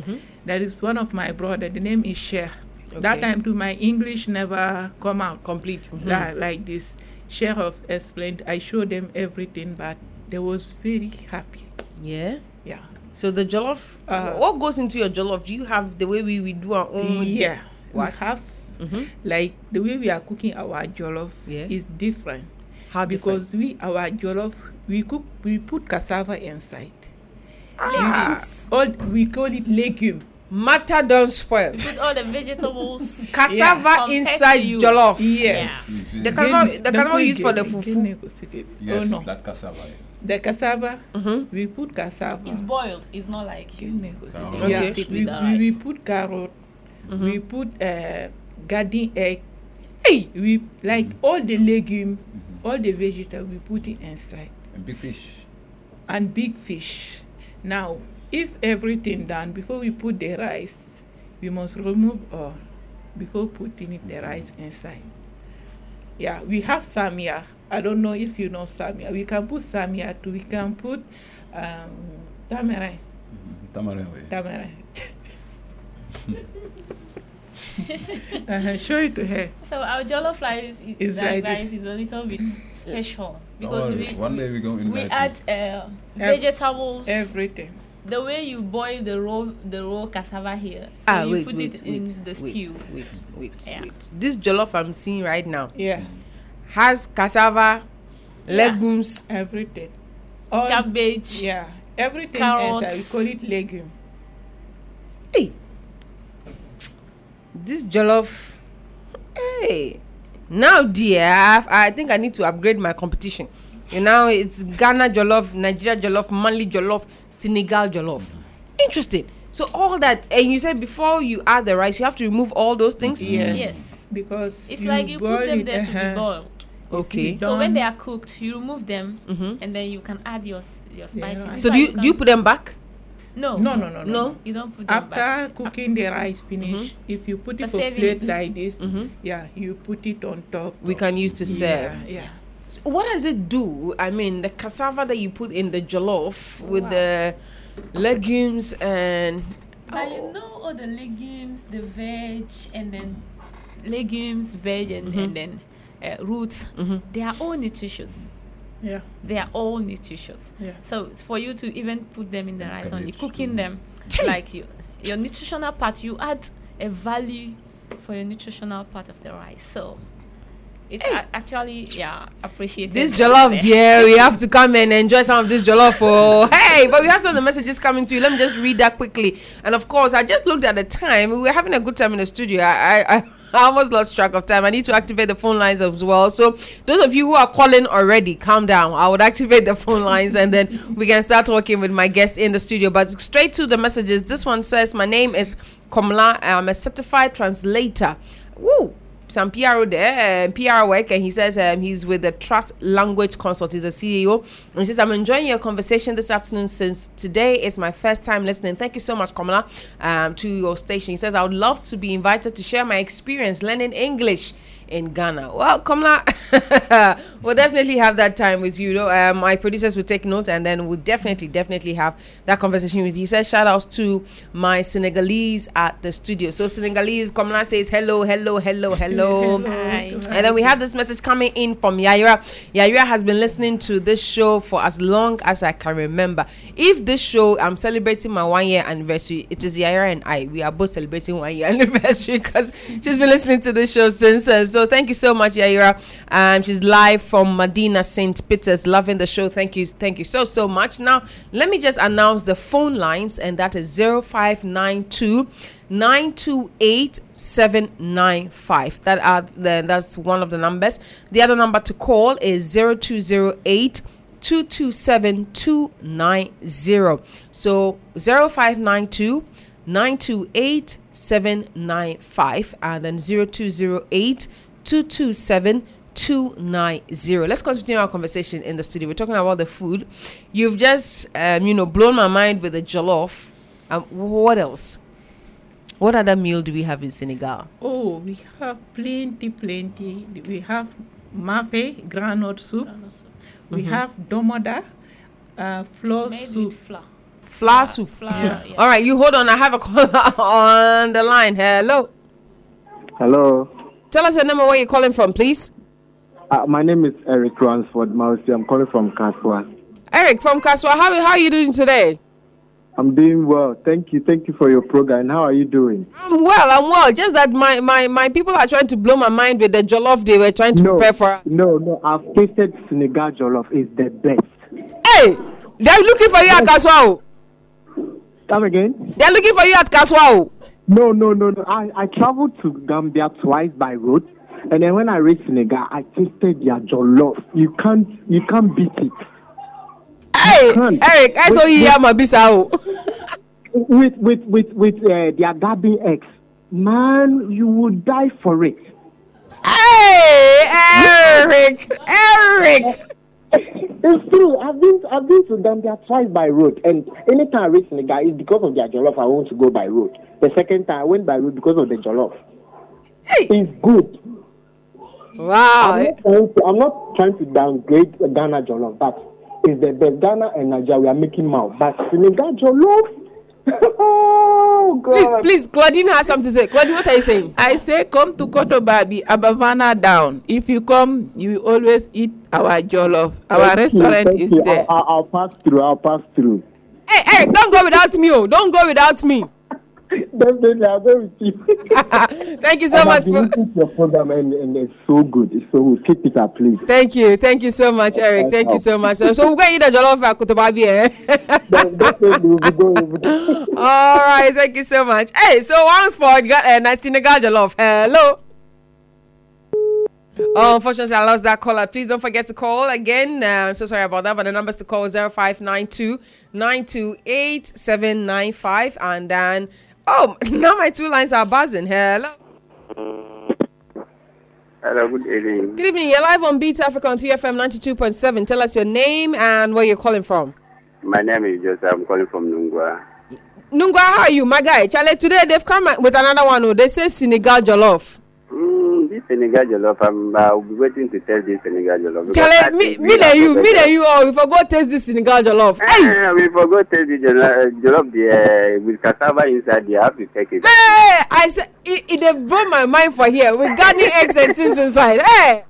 That is one of my brother, the name is Sheikh. That Okay. time too, my English never come out. Complete. Mhm. Like, like this. Sheikh have explained, I showed them everything, but they was very happy. Yeah. Yeah. So the jollof, Uh, what goes into your jollof? Do you have the way we, we do our own? Yeah. What? We have Mhm. like the way we are cooking our jollof Yeah. is different. How different? Because we our jollof we cook we put cassava inside. Ah. All we call it legume. Matter don't spoil. Put all the vegetables. Cassava compared inside to you. jollof. Yes. The cassava, the cassava used for the fufu. Yes, oh no. that cassava. The cassava, Mm-hmm. we put cassava. It's boiled. It's not like you. Okay. Yeah, Sit we, the we, we put carrot, Mm-hmm. we put uh, garden egg. Hey, we like all the legume, all the vegetable we put it inside, And big fish. and big fish. Now, if everything done before we put the rice, we must remove all before putting it, the rice inside. Yeah, we have samia. I don't know if you know samia. We can put samia too. We can put um, tamarind. Tamarind. way. Tamarind. uh-huh. Show it to her. So our jollof rice is, It's like like rice is a little bit special because worry. we, One day we go in. we add uh, Ev- vegetables. Everything. The way you boil the raw the raw cassava here, so ah, you wait, put wait, it wait, in the wait, stew. Wait, wait, Yeah. wait. This jollof I'm seeing right now Yeah. Has cassava, legumes, Everything. All, Cabbage. Yeah. Everything Carrots. inside. We call it legume. Hey, this jollof. Hey, now dear, I've, think I need to upgrade my competition. You know, it's Ghana jollof, Nigeria jollof, Mali jollof, Senegal jollof. Interesting. So all that, and you said before you add the rice, you have to remove all those things. Yes. Yes. Because It's like you put them it, there to be uh-huh. boiled. Okay. So when they are cooked, you remove them, Mhm. and then you can add your s- your spices. In So do you do you put them back? No. No, no, no, no. No? You don't put them After back. cooking the rice finish, if you put it But for plate it. like this, Mhm. yeah, you put it on top. We can use to serve. Yeah, yeah. So what does it do? I mean, the cassava that you put in the jollof with Wow. the legumes and But you know all the legumes, the veg, and then legumes, veg, and, Mhm. and then uh, roots. Mhm. They are all nutritious. Yeah. They are all nutritious. Yeah. So for you to even put them in the rice, only cooking them, like you, your nutritional part, you add a value for your nutritional part of the rice. So It's a- actually yeah appreciated. This very jollof, well. dear, we have to come and enjoy some of this jollof. Oh, hey, but we have some of the messages coming to you. Let me just read that quickly. And of course, I just looked at the time. We were having a good time in the studio. I, I, I I almost lost track of time. I need to activate the phone lines as well. So those of you who are calling already, calm down. I would activate the phone lines and then we can start talking with my guest in the studio. But straight to the messages. This one says, "My name is Komla. I'm a certified translator." Woo! Some PRO there, uh, PR work, and he says um, he's with the Trust Language Consult. He's a CEO. And he says, I'm enjoying your conversation this afternoon since today is my first time listening. Thank you so much, Kamala, um, to your station. He says, I would love to be invited to share my experience learning English in Ghana. Well, Kamala, we'll definitely have that time with you. Though. Um, my producers will take note and then we'll definitely, definitely have that conversation with you. He says, shout outs to my Senegalese at the studio. So, Senegalese, Kamala says, hello, hello, hello, hello. Hi. And then we have this message coming in from Yaira. Yaira has been listening to this show for as long as I can remember. If this show, I'm celebrating my one year anniversary, it is Yaira and I. We are both celebrating one year anniversary because she's been listening to this show since. Uh, so thank you so much, Yaira. Um, she's live from Madina St. Peter's, loving the show. Thank you, thank you so so much. Now let me just announce the phone lines, and that is 0592 928 795 that are the, that's one of the numbers the other number to call is 0208 227 290 so 0592 928 795 and then 0208 227 290 let's continue our conversation in the studio we're talking about the food you've just um, you know blown my mind with the jollof um, what else what other meal do we have in senegal Oh, we have plenty, plenty. We have mafe, groundnut soup. We Mhm. have domoda, uh, flour made soup. with flour. flour soup Yeah. all right you hold on i have a caller on the line hello Hello. Tell us your name and where you're calling from please Uh, my name is Eric Ransford Mausi. I'm calling from Kasoa. eric from Kasoa how, how are you doing today I'm doing well. Thank you. Thank you for your program. And how are you doing? I'm well, I'm well. Just that my, my, my people are trying to blow my mind with the jollof they were trying to prepare for. No, no. I've tasted Senegal jollof. It's the best. Hey, they're looking for you at Kasoa. Come again? They're looking for you at Kasoa. No, no, no, no. I, I traveled to Gambia twice by road. And then when I reached Senegal, I tasted their jollof. You can't, you can't beat it. Hey, Eric, I saw you here, my bisao. With, with, with, with uh, their gabbing eggs. Man, you would die for it. Hey, Eric, Eric. It's true. I've been I've been to Gambia twice by road, and anytime I reach Senegal, it's because of their jollof. I want to go by road. The second time I went by road because of the jollof. It's good. Wow. I'm not, to, I'm not trying to downgrade Ghana jollof, but it's the best. Ghana and Nigeria we are making mouth, but Senegal jollof. Oh God! Please, please, Claudine has something to say. Claudine, what are you saying? I say come to Kotobabi, Abavana down. If you come, you always eat our jollof. Our Thank you, restaurant thank is you. there. I'll, I'll, pass through. I'll pass through. Hey, Eric, don't go without me. Oh, don't go without me. Definitely, I'll go with you. Thank you so And much for. your program, and, and it's so good. It's so good. Keep it up, please. Thank you, thank you so much, Eric. Thank you so much. So, so we're going to eat the jollof at Kotobabi, eh? All right, thank you so much. Hey, so once for got a uh, nice Senegal jollof. Hello. Oh, unfortunately, I lost that caller. Please don't forget to call again. Uh, I'm so sorry about that, but the numbers to call is 0592 928 795. And then, oh, now my two lines are buzzing. Hello. Hello, good evening. Good evening. You're live on Beats Africa on 3FM 92.7. Tell us your name and where you're calling from. My name is Joseph. I'm calling from Nungwa. Nungwa, how are you, my guy? Charlie, today they've come with another one. Oh, they say Senegal Jollof. Senegal jollof, I'm uh, waiting to test this Senegal jollof. Charlie, me, me and you, the me and you, oh, we forgot taste this Senegal Jollof. Eh, we forgot test the jollof, jollof there with cassava inside. You have to take it. Hey, I said, it, it blow my mind for here with gardening eggs and things inside. Hey,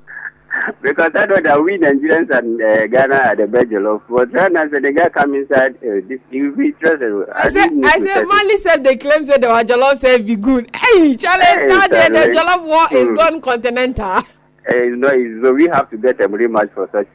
Because I know that we Nigerians and uh, Ghana are the best jollof. But when as Senegal come inside, uh, this you be interested. I said, I said, Mali said they claim said our Jollof said be good. Hey, Charlie, Hey, now the, the. Jollof war is Mm. gone continental. you know, so we have to get a rematch for such.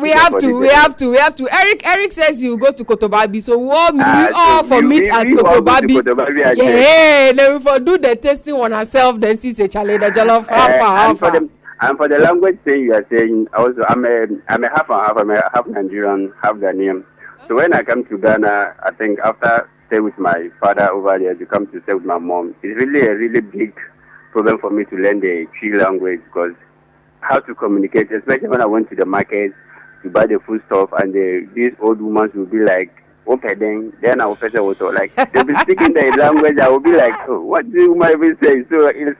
We have to, we have to, we have to. Eric, Eric says you go to Kotobabi, so we all, we Ah, all so for we- meet we- at we Kotobabi. Kotobabi. Yeah, then we for do the tasting on ourselves. Then see say Charlie the jollof Uh, and and half. for the and for the language thing you are saying, also I'm a I'm a half and half. I'm a half Nigerian, half Ghanaian. So when I come to Ghana, I think after stay with my father over there to come to stay with my mom, it's really a really big problem for me to learn the Twi language because how to communicate, especially when I went to the market to buy the food stuff and the, these old women will be like, okay then, then our person was like, they'll be speaking the language, I will be like, oh, what do you woman even say? So it's,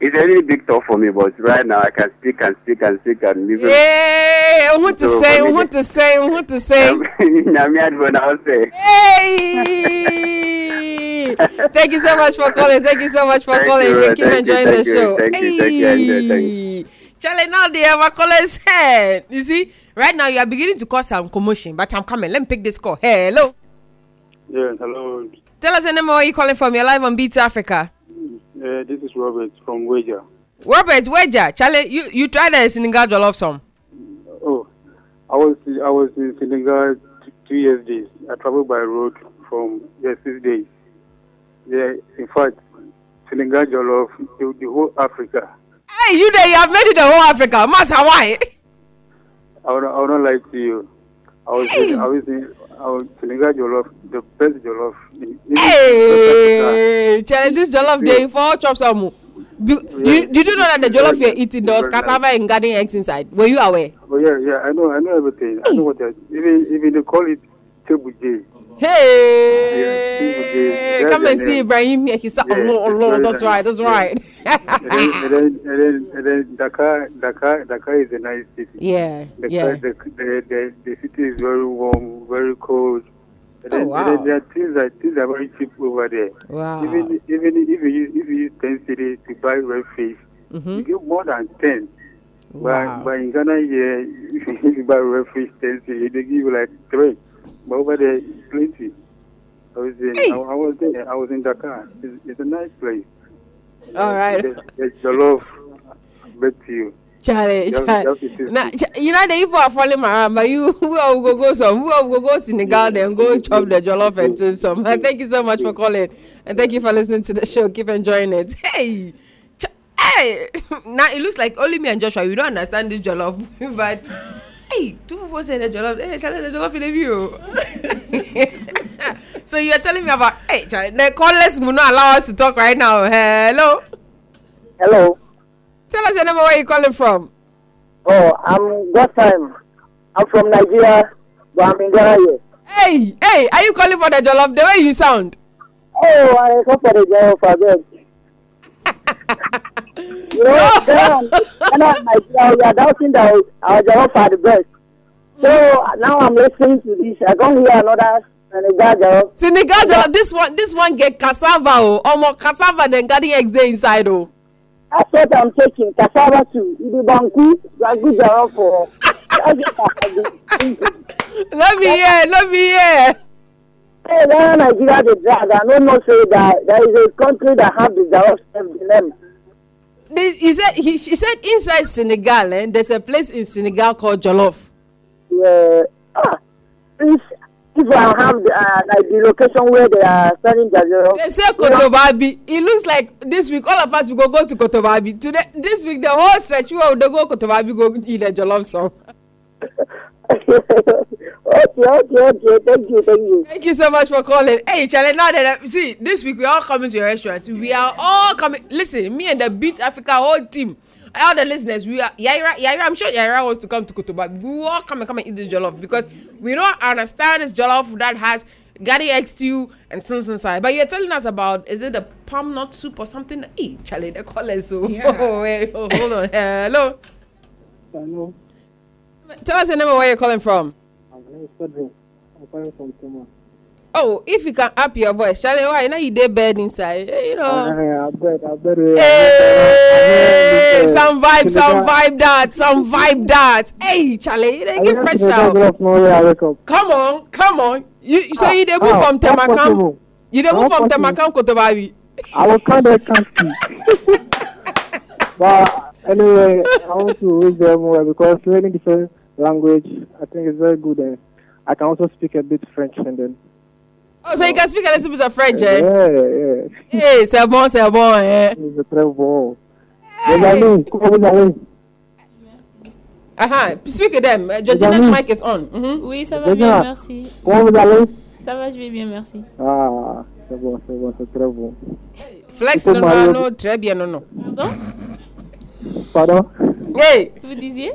it's a really big talk for me, but right now I can speak and speak and speak and even. Yeah, I want to So say, for I me, want to say, I want to say. Nyame advo na say. Hey! Thank you so much for calling. Thank you so much for Thank calling. you, You keep thank you, enjoying thank the you, show. thank you, thank you, Angel, uh, thank Hey! Charlie, now they have a caller's head. You see, right now you are beginning to cause some commotion, but I'm coming. Let me pick this call. Hello. Yes, hello. Tell us the name of where you calling from. You're live on Beats Africa. Uh, this is Robert from Wager. Robert Weja, Charlie, you, you tried the Senegal Jollof song. Oh, I was I was in Senegal two years days. I traveled by road from yeah, six days. Yeah, in fact, Senegal Jollof, the, the whole Africa. Hey, you there, you have made it the whole Africa. Mas Hawaii. I would, I would not lie to you. I was in, I was in Was Senegal Jollof, the best Jollof Hey, Charlie, this Jollof day for chop some. Do, you, did you know that the Jollof you're eating, there was cassava and garden eggs inside? Were you aware? Oh yeah, yeah, I know, I know everything. I know what they even even they call it Tebu Hey, come and see Ibrahim here. He said, oh, Yeah, Allah, Allah. That's right, that's right. and, then, and, then, and, then, Dakar, Dakar, Dakar is a nice city. Yeah, The, yeah. The, the, the, the city is very warm, very cold. And then, Oh, and then wow. there are things that things are very cheap over there. Wow. Even even if you use, if you use ten cedis to buy red fish, mm-hmm. you get more than ten. Wow. But, but in Ghana yeah, if you, if you buy red fish ten cedis, they give you like three. But over there, it's plenty. I was in, I, I was there. I was in Dakar. It's, it's a nice place. All right. The, the jollof, I bet you. Charlie, You Charlie. you have to taste Now, you know the people are falling around, but you who are go go some, who are go go Senegal, then go chop the jollof and do some. Thank you so much for calling, and thank you for listening to the show. Keep enjoying it. Hey, hey. now it looks like only me and Joshua we don't understand this jollof, but hey, two people say the jollof. Hey, Charlie, the jollof in the view. so you are telling me about hey, Charlie, the callers will not allow us to talk right now. Hello. Hello. Tell us your and where you calling from. Oh, I'm God time. I'm from Nigeria, but I'm in Ghana here. Hey, hey, are you calling for the jollof? The way you sound. Oh, I come for the job for Ghana, Ghana and Nigeria, we are doubting that our are the best. So now I'm listening to this. I can't hear another Senegal. Senegal jollof. This one, this one get cassava. Oh, almost cassava. Then garden eggs there inside. Oh. That's what I'm taking. Cassava too. Ibi banku, banku job for. Thinking. Let me hear. Let me hear. Hey, Ghana, Nigeria, the drag. I don't know say that there is a country that have the in them. This, he said he, she said inside Senegal, eh, there's a place in Senegal called Jollof. Yeah. Ah, if if I have the, uh, like the location where they are selling job. They say Kotobabi. It looks like this week all of us will go go to Kotobabi. Today, this week the whole stretch we will go Kotobabi go eat a jollof song. Okay, okay, okay. Thank you, thank you. Thank you so much for calling. Hey, Charlie, now that I, see this week we are all coming to your restaurant. We are all coming. Listen, me and the Beat Africa whole team, all the listeners, we are Yaira. Yaira, I'm sure Yaira wants to come to Kotoba. We will all come and come and eat this jollof because we don't understand this jollof that has garlic egg stew and things inside. But you're telling us about is it the palm nut soup or something? Hey, Charlie, the callers. So Yeah. oh, wait, oh, hold on. Hello. Hello. Tell us your name and where you're calling from. I'm calling from Kenya. Oh, if you can up your voice, Charlie, why you know you did bed inside? Eh, You know. I bet, I bet. Hey, some vibe, some vibe that, some vibe that. Hey, Charlie, you didn't get fresh out. Come on, come on. You so you dey move Ah, from Temakam? You How move from? Temakam Kotobabi? I was kind of country. but Anyway, I want to wish them well because learning different language, I think is very good. And I can also speak a bit French and then. Oh, so you can speak a little bit of French, eh? Yeah, yeah. Hey, c'est bon, c'est bon, eh? C'est très bon. Les amis, comment vous allez? Uh-huh. Speak to them. Uh, Georgina's mic is on. Mhm. Oui, ça va bien, merci. Comment vous allez? Ça va, je vais bien, merci. Ah, c'est bon, c'est bon, c'est très bon. Flex, Il no, faut no, marier- no, très bien, no, no. Pardon? Pardon? Hey! Vous disiez?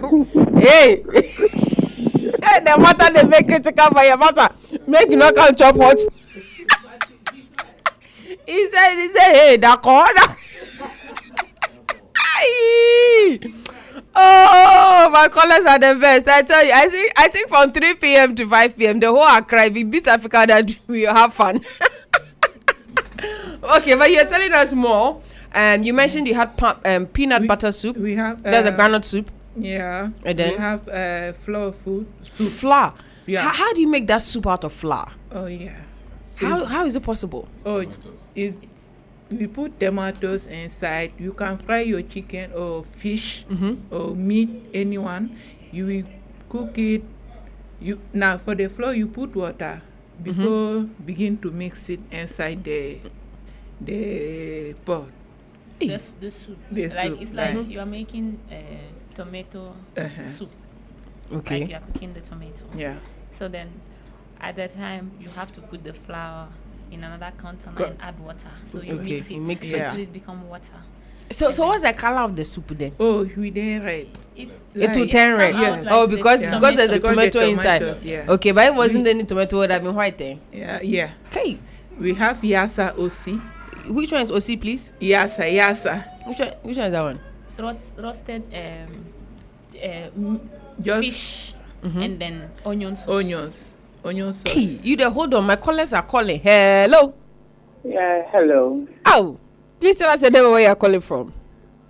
Hey! hey, the matter they make critical for your matter. Make you not come chop hot. he said, he said, hey, corner. oh, my callers are the best. I tell you, I think I think from 3 p.m. to 5 p.m. the whole Accra, it beats Africa, that we have fun. okay, but you're telling us more. Um, you mentioned you had um, peanut butter soup. We have. There's a uh, groundnut soup. Yeah. And then? we have uh, flour food. Soup. Flour. Yeah. How, how do you make that soup out of flour? Oh yeah. How, how is it possible? Oh, is we put tomatoes inside. You can fry your chicken or fish Mhm. or meat, anyone. You will cook it. You now for the flour you put water before begin to mix it inside the the pot. the, s- the soup. The like soup, it's like right. you are making uh, tomato Uh-huh. soup. Okay. Like you are cooking the tomato. Yeah. So then, at that time, you have to put the flour in another container Co- and add water. So you Okay, mix it. you mix until it. it become water. So, so what's the color of the soup then? Oh, we then red. It's It will turn red. come out like oh, because Yeah. because there's a Because the tomato inside. yeah. Okay, but it wasn't any tomato, it would have been white then. Yeah, yeah. Okay. We have yasa osi. Which one is OC, please? Yasa, yasa. Which one, which one is that one? So roast, roasted um, uh, m- Just fish Mhm. and then onion sauce. onions, onion sauce. Hey, you there, hold on. My callers are calling. Hello. Yeah, hello. Oh, please tell us the name and where you're calling from.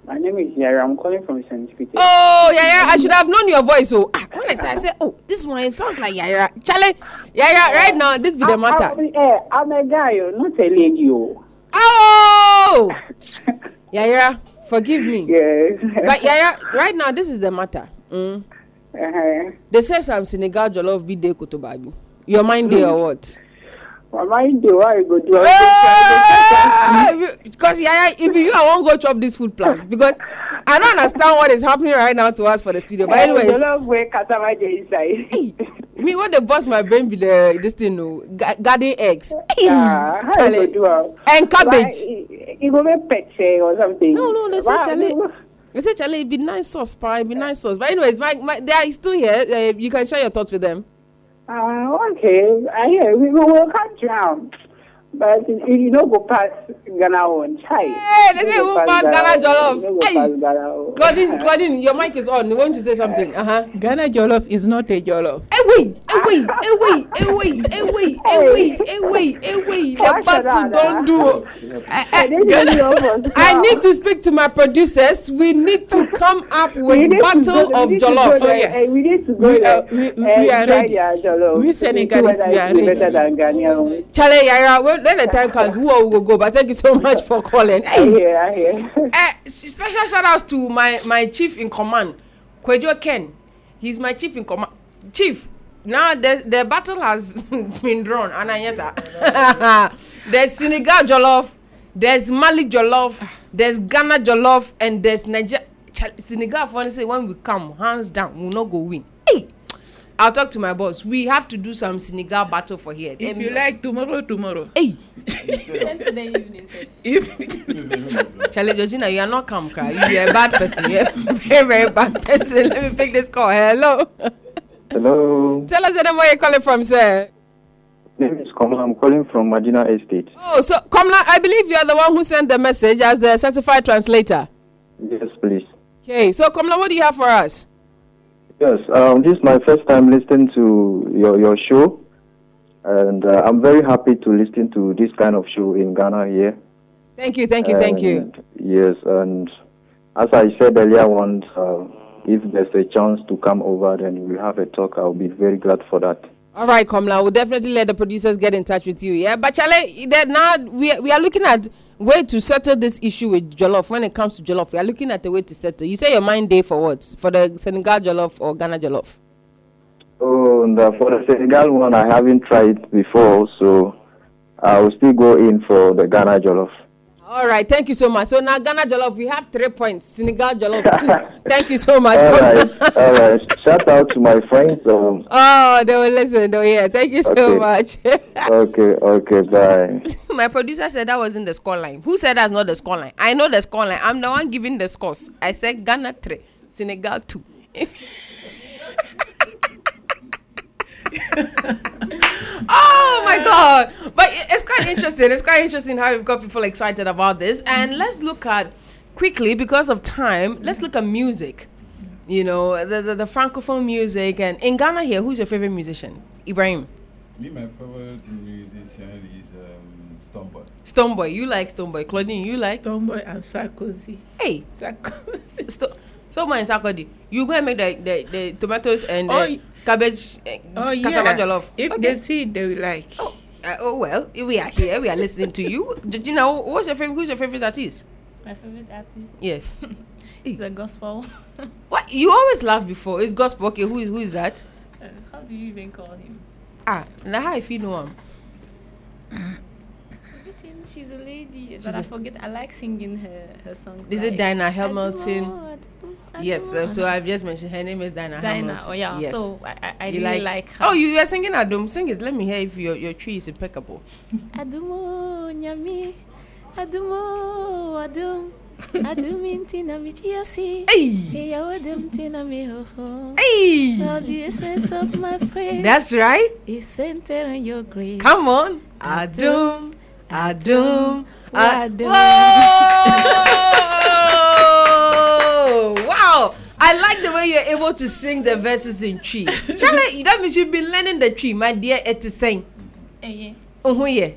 My name is Yara. I'm calling from St. Peter. Oh, yeah, yeah. I should have known your voice. Oh, ah, when I said, I said, oh, this one it sounds like Yaya. Charlie, Yaya, right now, this be the matter. I'm, eh, I'm a guy, oh, not a lady. Oh. Oh! Forgive me. Yes. But Yaya, right now, this is the matter. Mm. Uh-huh. They say some Senegal jollof be day kotobabi. Your mind there or what? Do I go do Because Yaya, if you, I won't go chop this food plus because I don't understand what is happening right now to us for the studio. But anyways, I love where cassava dey inside. me what they bust my brain be the this thing no ga- garden eggs Ah, how you go do am? and cabbage. Why, You go make pete or something. No, no, they say Why- Charlie. They say Charlie, it be nice sauce, pa, it be nice sauce. But anyways, my, my they are still here. Uh, you can share your thoughts with them. Ah, okay. I hear we we will catch down. But you, you know go pass Ghana one. Chai. Hey, they say who pass Ghana jollof? You no Hey. pass Ghana. Claudine, Claudine, your mic is on. You want to say something? Uh huh. Ghana jollof is not a jollof. Hey, wait, hey, wait, hey, wait, hey, wait, hey, wait, hey, wait, hey, wait, hey, wait. The battle don't do. I, I, They didn't do it for I need to speak to my producers. We need to come up with battle of we need to jollof. go there, eh, we need to go We are- we- we- we are ready. We to see Senegalese, we are ready. better than Ghanaian. Charlie Yara, when, when the time comes, who will go, go? But thank you so much for calling. I Hey, hear, I hear. eh, special shout outs to my, my chief in command, Kwejo Ken. He's my chief in command. Chief, now the, the battle has been drawn. And I yes, sir. there's Senegal Jollof, there's Mali Jollof, there's Ghana Jollof, and there's Nigeria. Senegal, for instance, when we come, hands down, we'll not go win. Hey, I'll talk to my boss. We have to do some Senegal battle for here. If you like tomorrow, tomorrow. Hey. Ten to the evening. sir. If Charlie Georgina, you are not calm, cry. You are a bad person. You are a very, very bad person. Let me pick this call. Hello. Hello, Tell us the name where you're calling from, sir. name is Kamala. I'm calling from Madina Estate. Oh, so Kamla, I believe you are the one who sent the message as the certified translator. Yes, please. Okay, so Kamla, what do you have for us? Yes, um, this is my first time listening to your, your show, and uh, I'm very happy to listen to this kind of show in Ghana here. Thank you, thank you, thank you. Yes, and as I said earlier, once uh, if there's a chance to come over, then we'll have a talk. I'll be very glad for that. All right, Kamla, we'll definitely let the producers get in touch with you. Yeah, but Chale, now we are, we are looking at way to settle this issue with Jollof. When it comes to Jollof, we are looking at a way to settle. You say your mind day for what? For the Senegal Jollof or Ghana Jollof? Oh, uh, for the Senegal one, I haven't tried before, so I will still go in for the Ghana Jollof. All right, thank you so much. So now Ghana Jollof, we have three points. Senegal Jollof two. thank you so much. All right, all right. Shout out to my friends. Um, Oh, they will listen. Oh, yeah. Thank you so Okay. much. okay, okay, bye. My producer said that wasn't the scoreline. Who said that's not the scoreline? I know the scoreline. I'm the one giving the scores. I said Ghana 3, Senegal 2. oh my god. But it's quite interesting. It's quite interesting how we've got people excited about this. And let's look at quickly because of time, let's look at music. You know, the, the, the francophone music and in Ghana here, who's your favorite musician? Ibrahim. Me, my favorite musician is um, Stonebwoy. Stonebwoy, you like Stonebwoy. Claudine, you like Stonebwoy and Sarkodie. Hey, Sarkodie. Sto- Stonebwoy and Sarkodie. You go and make the, the, the tomatoes and Oh, y- cabbage, uh, Oh cassava yeah. jollof. If Okay. they see it, they will like. Oh, uh, oh well, we are here. We are listening to you. Did you know what's your favorite? Who's your favorite artist? My favorite artist. Yes. it's a gospel. What you always laugh before? It's gospel. Okay, who is who is that? Uh, how do you even call him? Ah, now how if you know him? She's a lady, She's but I a- forget. I like singing her her songs. Is it like, Diana I do Hamilton? More, I do- I Yes. Uh, so. I've just mentioned her name is Diana, Diana, oh yeah, Yes. so I- I- really like her. Oh, you are singing Adom. Sing it. Let me hear if your your Twi is impeccable. Adumo nyami, adumo adum, adum intina michiasi. Hey, adum tina mi ho ho. Hey, the essence of my faith. That's right. Is centered on your grace. Come on. Adum, Adum, Adum. Whoa! I like the way you're able to sing the verses in tree. Charlie, that means you've been learning the tree, my dear. It is saying. Eh, yeah. Oh, yeah.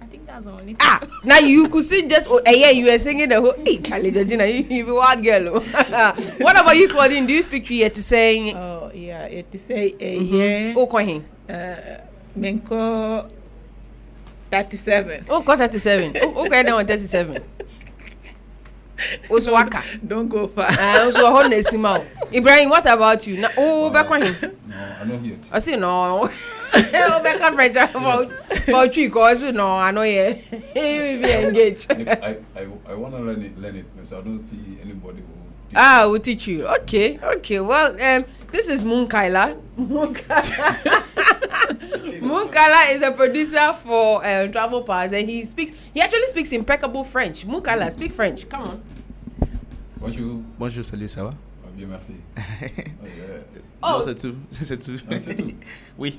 I think that's the only. Ah, now you could sing just oh, eh, yeah, you were singing the whole. Hey, Charlie, Georgina, you, you be wild girl. oh. what about you, Claudine? Do you speak tree yet to saying? Oh yeah, it to say a Mhm. year. Oh, Kohin. Uh, Menko. Thirty-seven. Oh, got 37. Oh, okay, now 37. Oswaka. Don't go far. Uh, also, hold the Ibrahim, what about you? Now, oh, back on him. No, I know here. I see no. Oh, back on French about about three cause no, I know yeah. He will be engaged. I, I, I want to learn it, learn it because I don't see anybody who. Ah, we'll teach you. Okay, okay. Well, um, this is Moon Kaila. Moon Kaila. Moon Kaila is a producer for um, Travel Pass, and he speaks. He actually speaks impeccable French. Moon Kaila, speak French. Come on. Bonjour. Bonjour, salut, ça va? Ah, Bien, merci. Oh. Oh. Non, c'est tout. C'est tout. Ah, c'est tout. oui.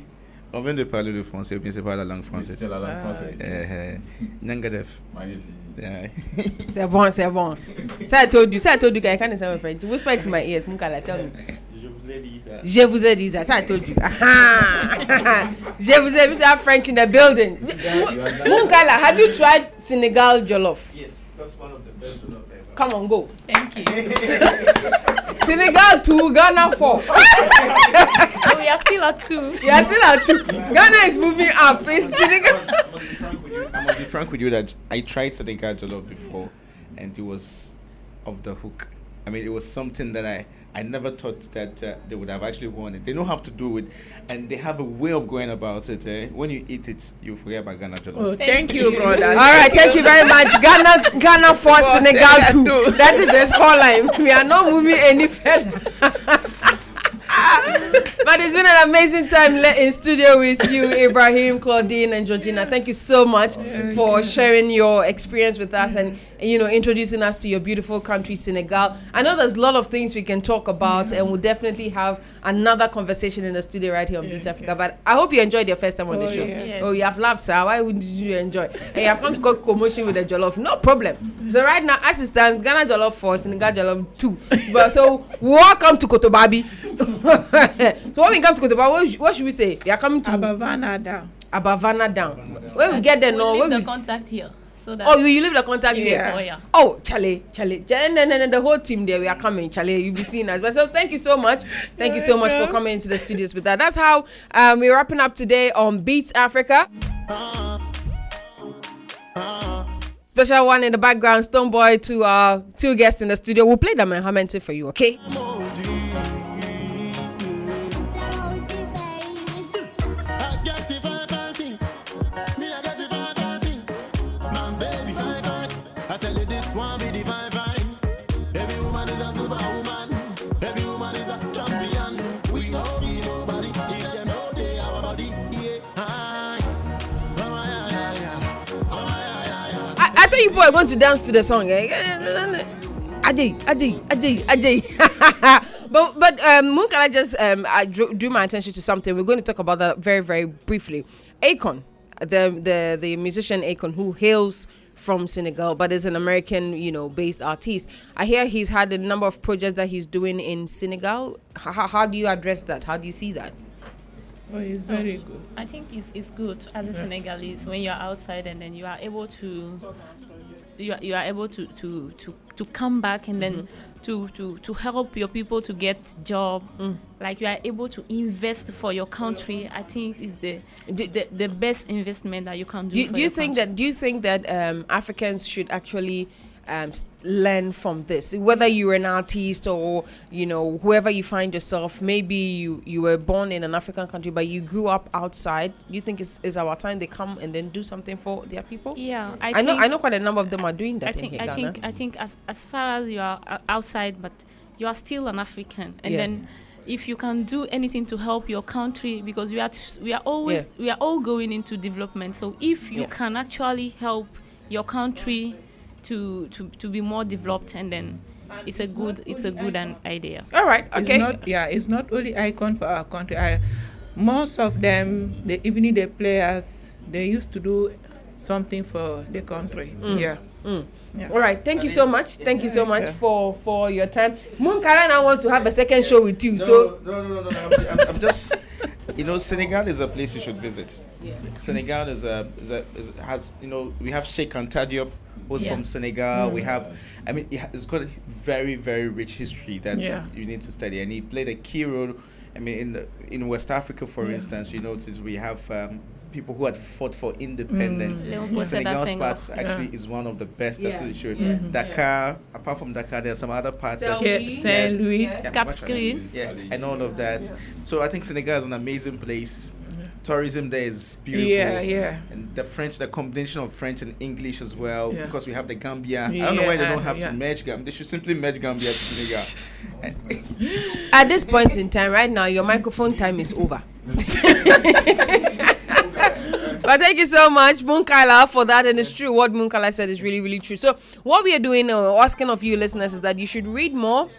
On vient de parler le français, ou bien c'est pas la langue française. c'est la langue Ah. française. Euh, Nyangadef. Magnifique. C'est bon, c'est bon. Say I told you. Say I told you. I can't understand French. Whisper it to my ears. Moon Kaila, tell me. Je vous ai dit ça. Je vous ai dit ça. Ça, I told you. Aha. Je vous ai vu that French in the building. Munkala, have you tried Senegal jollof? Yes, that's one of the best jollof ever. Come on, go. Thank you. Senegal two, Ghana four. so we are still at two. You are still at two. Ghana is moving up. It's Senegal. I must be frank with you that I tried Senegal jollof before, and it was off the hook. I mean, it was something that I I never thought that uh, they would have actually won it. They know how to do it, and they have a way of going about it. Eh? When you eat it, you forget about Ghana jollof. Oh, thank you, brother. All right, thank you very much. Ghana, Ghana four, For Senegal two. Senegal two. That is the scoreline. We are not moving any further. but it's been an amazing time le- in studio with you, Ibrahim, Claudine, and Georgina. Thank you so much for sharing your experience with us and you know introducing us to your beautiful country, Senegal. I know there's a lot of things we can talk about, and we'll definitely have another conversation in the studio right here on Beat Africa. But I hope you enjoyed your first time on the Oh, show. yeah. Oh, you have laughed, sir. Why wouldn't you enjoy? And you have come to got commotion with the jollof. No problem. So right now, as it stands, Ghana jollof four, Senegal jollof two. But so welcome to Kotobabi. so when we come to Kotobabi, what, what should we say? We are coming to Abavana down. Abavana down. When we get there, no, We'll when leave we the contact here. So that Oh, you, you leave the contact Yeah. here. Oh, yeah. Oh, Charlie, Charlie, and then, and then the whole team there, we are coming. Charlie, you'll be seeing us. But so thank you so much. Thank you so much for coming into the studios with that. That's how um, we're wrapping up today on Beats Africa. Special one in the background, Stonebwoy to our two guests in the studio. We'll play them in Hamilton for you, okay? People were going to dance to the song. Ajay, Ajay, Ajay, Ajay. but but um, Munkala just um, I drew, drew my attention to something. We're going to talk about that very very briefly. Akon, the the the musician Akon, who hails from Senegal, but is an American, you know, based artist. I hear he's had a number of projects that he's doing in Senegal. How, how do you address that? How do you see that? Oh, it's very good. I think it's, it's good as a Yeah. Senegalese when you're outside and then you are able to you are, you are able to, to, to, to come back and then to, to, to help your people to get job like you are able to invest for your country I think is the the, the best investment that you can do do, do you think country. that do you think that um, Africans should actually um, learn from this whether you're an artist or you know whoever you find yourself maybe you you were born in an African country but you grew up outside you think it's, it's our time they come and then do something for their people Yeah, I, I, know I know quite a number of them are doing that I in think I think I think as as far as you are uh, outside, but you are still an African, and Yeah. then if you can do anything to help your country, because we are t- we are always Yeah. we are all going into development. So if you Yeah. can actually help your country to to to be more developed, and then it's a good it's a good an idea. All right, It's not, yeah, it's not only Akon for our country. I, most of them, the, even the players, they used to do something for the country. Mm. Yeah. Mm. Yeah. All right, thank you so much. Thank you so much Yeah. for for your time. Munkala now wants to have a second show with you. so no, no, no, no, no. I'm, I'm just, you know, Senegal is a place you should visit. Yeah. Senegal is a, is a is, has, you know, we have Sheikh Anta Diop, who's Yeah. from Senegal. We Mm. have, I mean, it ha- it's got a very, very rich history that Yeah. you need to study, and he played a key role. I mean, in the, in West Africa, for Yeah. instance, you notice we have. Um, People who had fought for independence. Mm. Leopold Senegal's Sedar Senghor. parts actually Yeah. is one of the best. That's Yeah. it. Sure. Yeah. Dakar. Apart from Dakar, there are some other parts. that- Saint-Louis. Saint-Louis. Yeah, Cap what's that? Skirring. Yeah, and all of that. So I think Senegal is an amazing place. Tourism there is beautiful. Yeah, yeah. And the French, the combination of French and English as well, Yeah. because we have the Gambia. I don't know why they don't have yeah. to merge Gambia. They should simply merge Gambia to Senegal. At this point in time, right now, your microphone time is over. but thank you so much, Munkala, for that. And it's true. What Munkala said is really, really true. So, what we are doing, uh, asking of you listeners, is that you should read more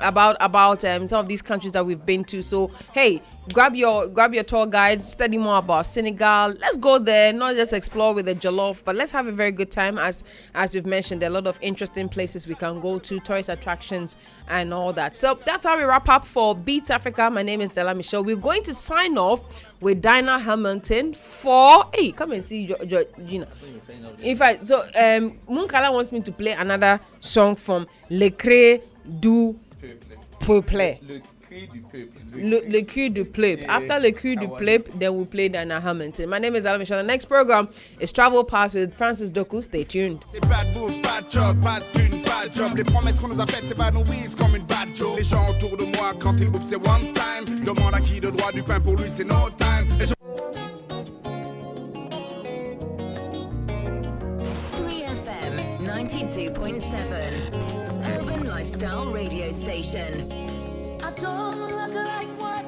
about about um, some of these countries that we've been to. So, hey, grab your grab your tour guide, study more about Senegal. Let's go there, not just explore with the jollof, but let's have a very good time. As as we've mentioned, a lot of interesting places we can go to, tourist attractions, and all that. So that's how we wrap up for Beats Africa. My name is Della Michelle. We're going to sign off with Diana Hamilton for hey, come and see jo-. In fact, so um, Munkala wants me to play another song from Le Cré du Peuple. Le cri du peuple. Le, le cri du peuple. After le cri du peuple, then we'll play Diana Hamilton. My name is Alan Michelle. The next program is Travel Pass with Francis Doku. Stay tuned. C'est bad bouffe, bad job, bad thune, bad job. Les promesses qu'on nous a faites s'évanouissent comme une bad joke. Les gens autour de moi, quand ils bouffent, c'est one time. Demande à qui de droit du pain pour lui, c'est no time. Et je- Lifestyle Radio Station. I don't look like what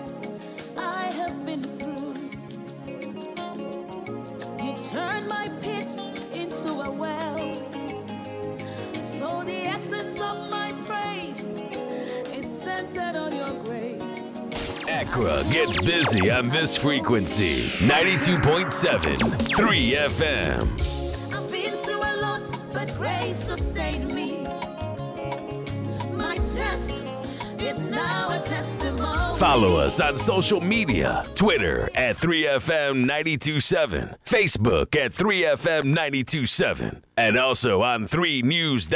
I have been through. You turned my pit into a well. So the essence of my praise is centered on your grace. Accra gets busy on this frequency 92.7 3FM. I've been through a lot, but grace sustained me. Follow us on social media Twitter at 3FM927, Facebook at 3FM927, and also on 3News.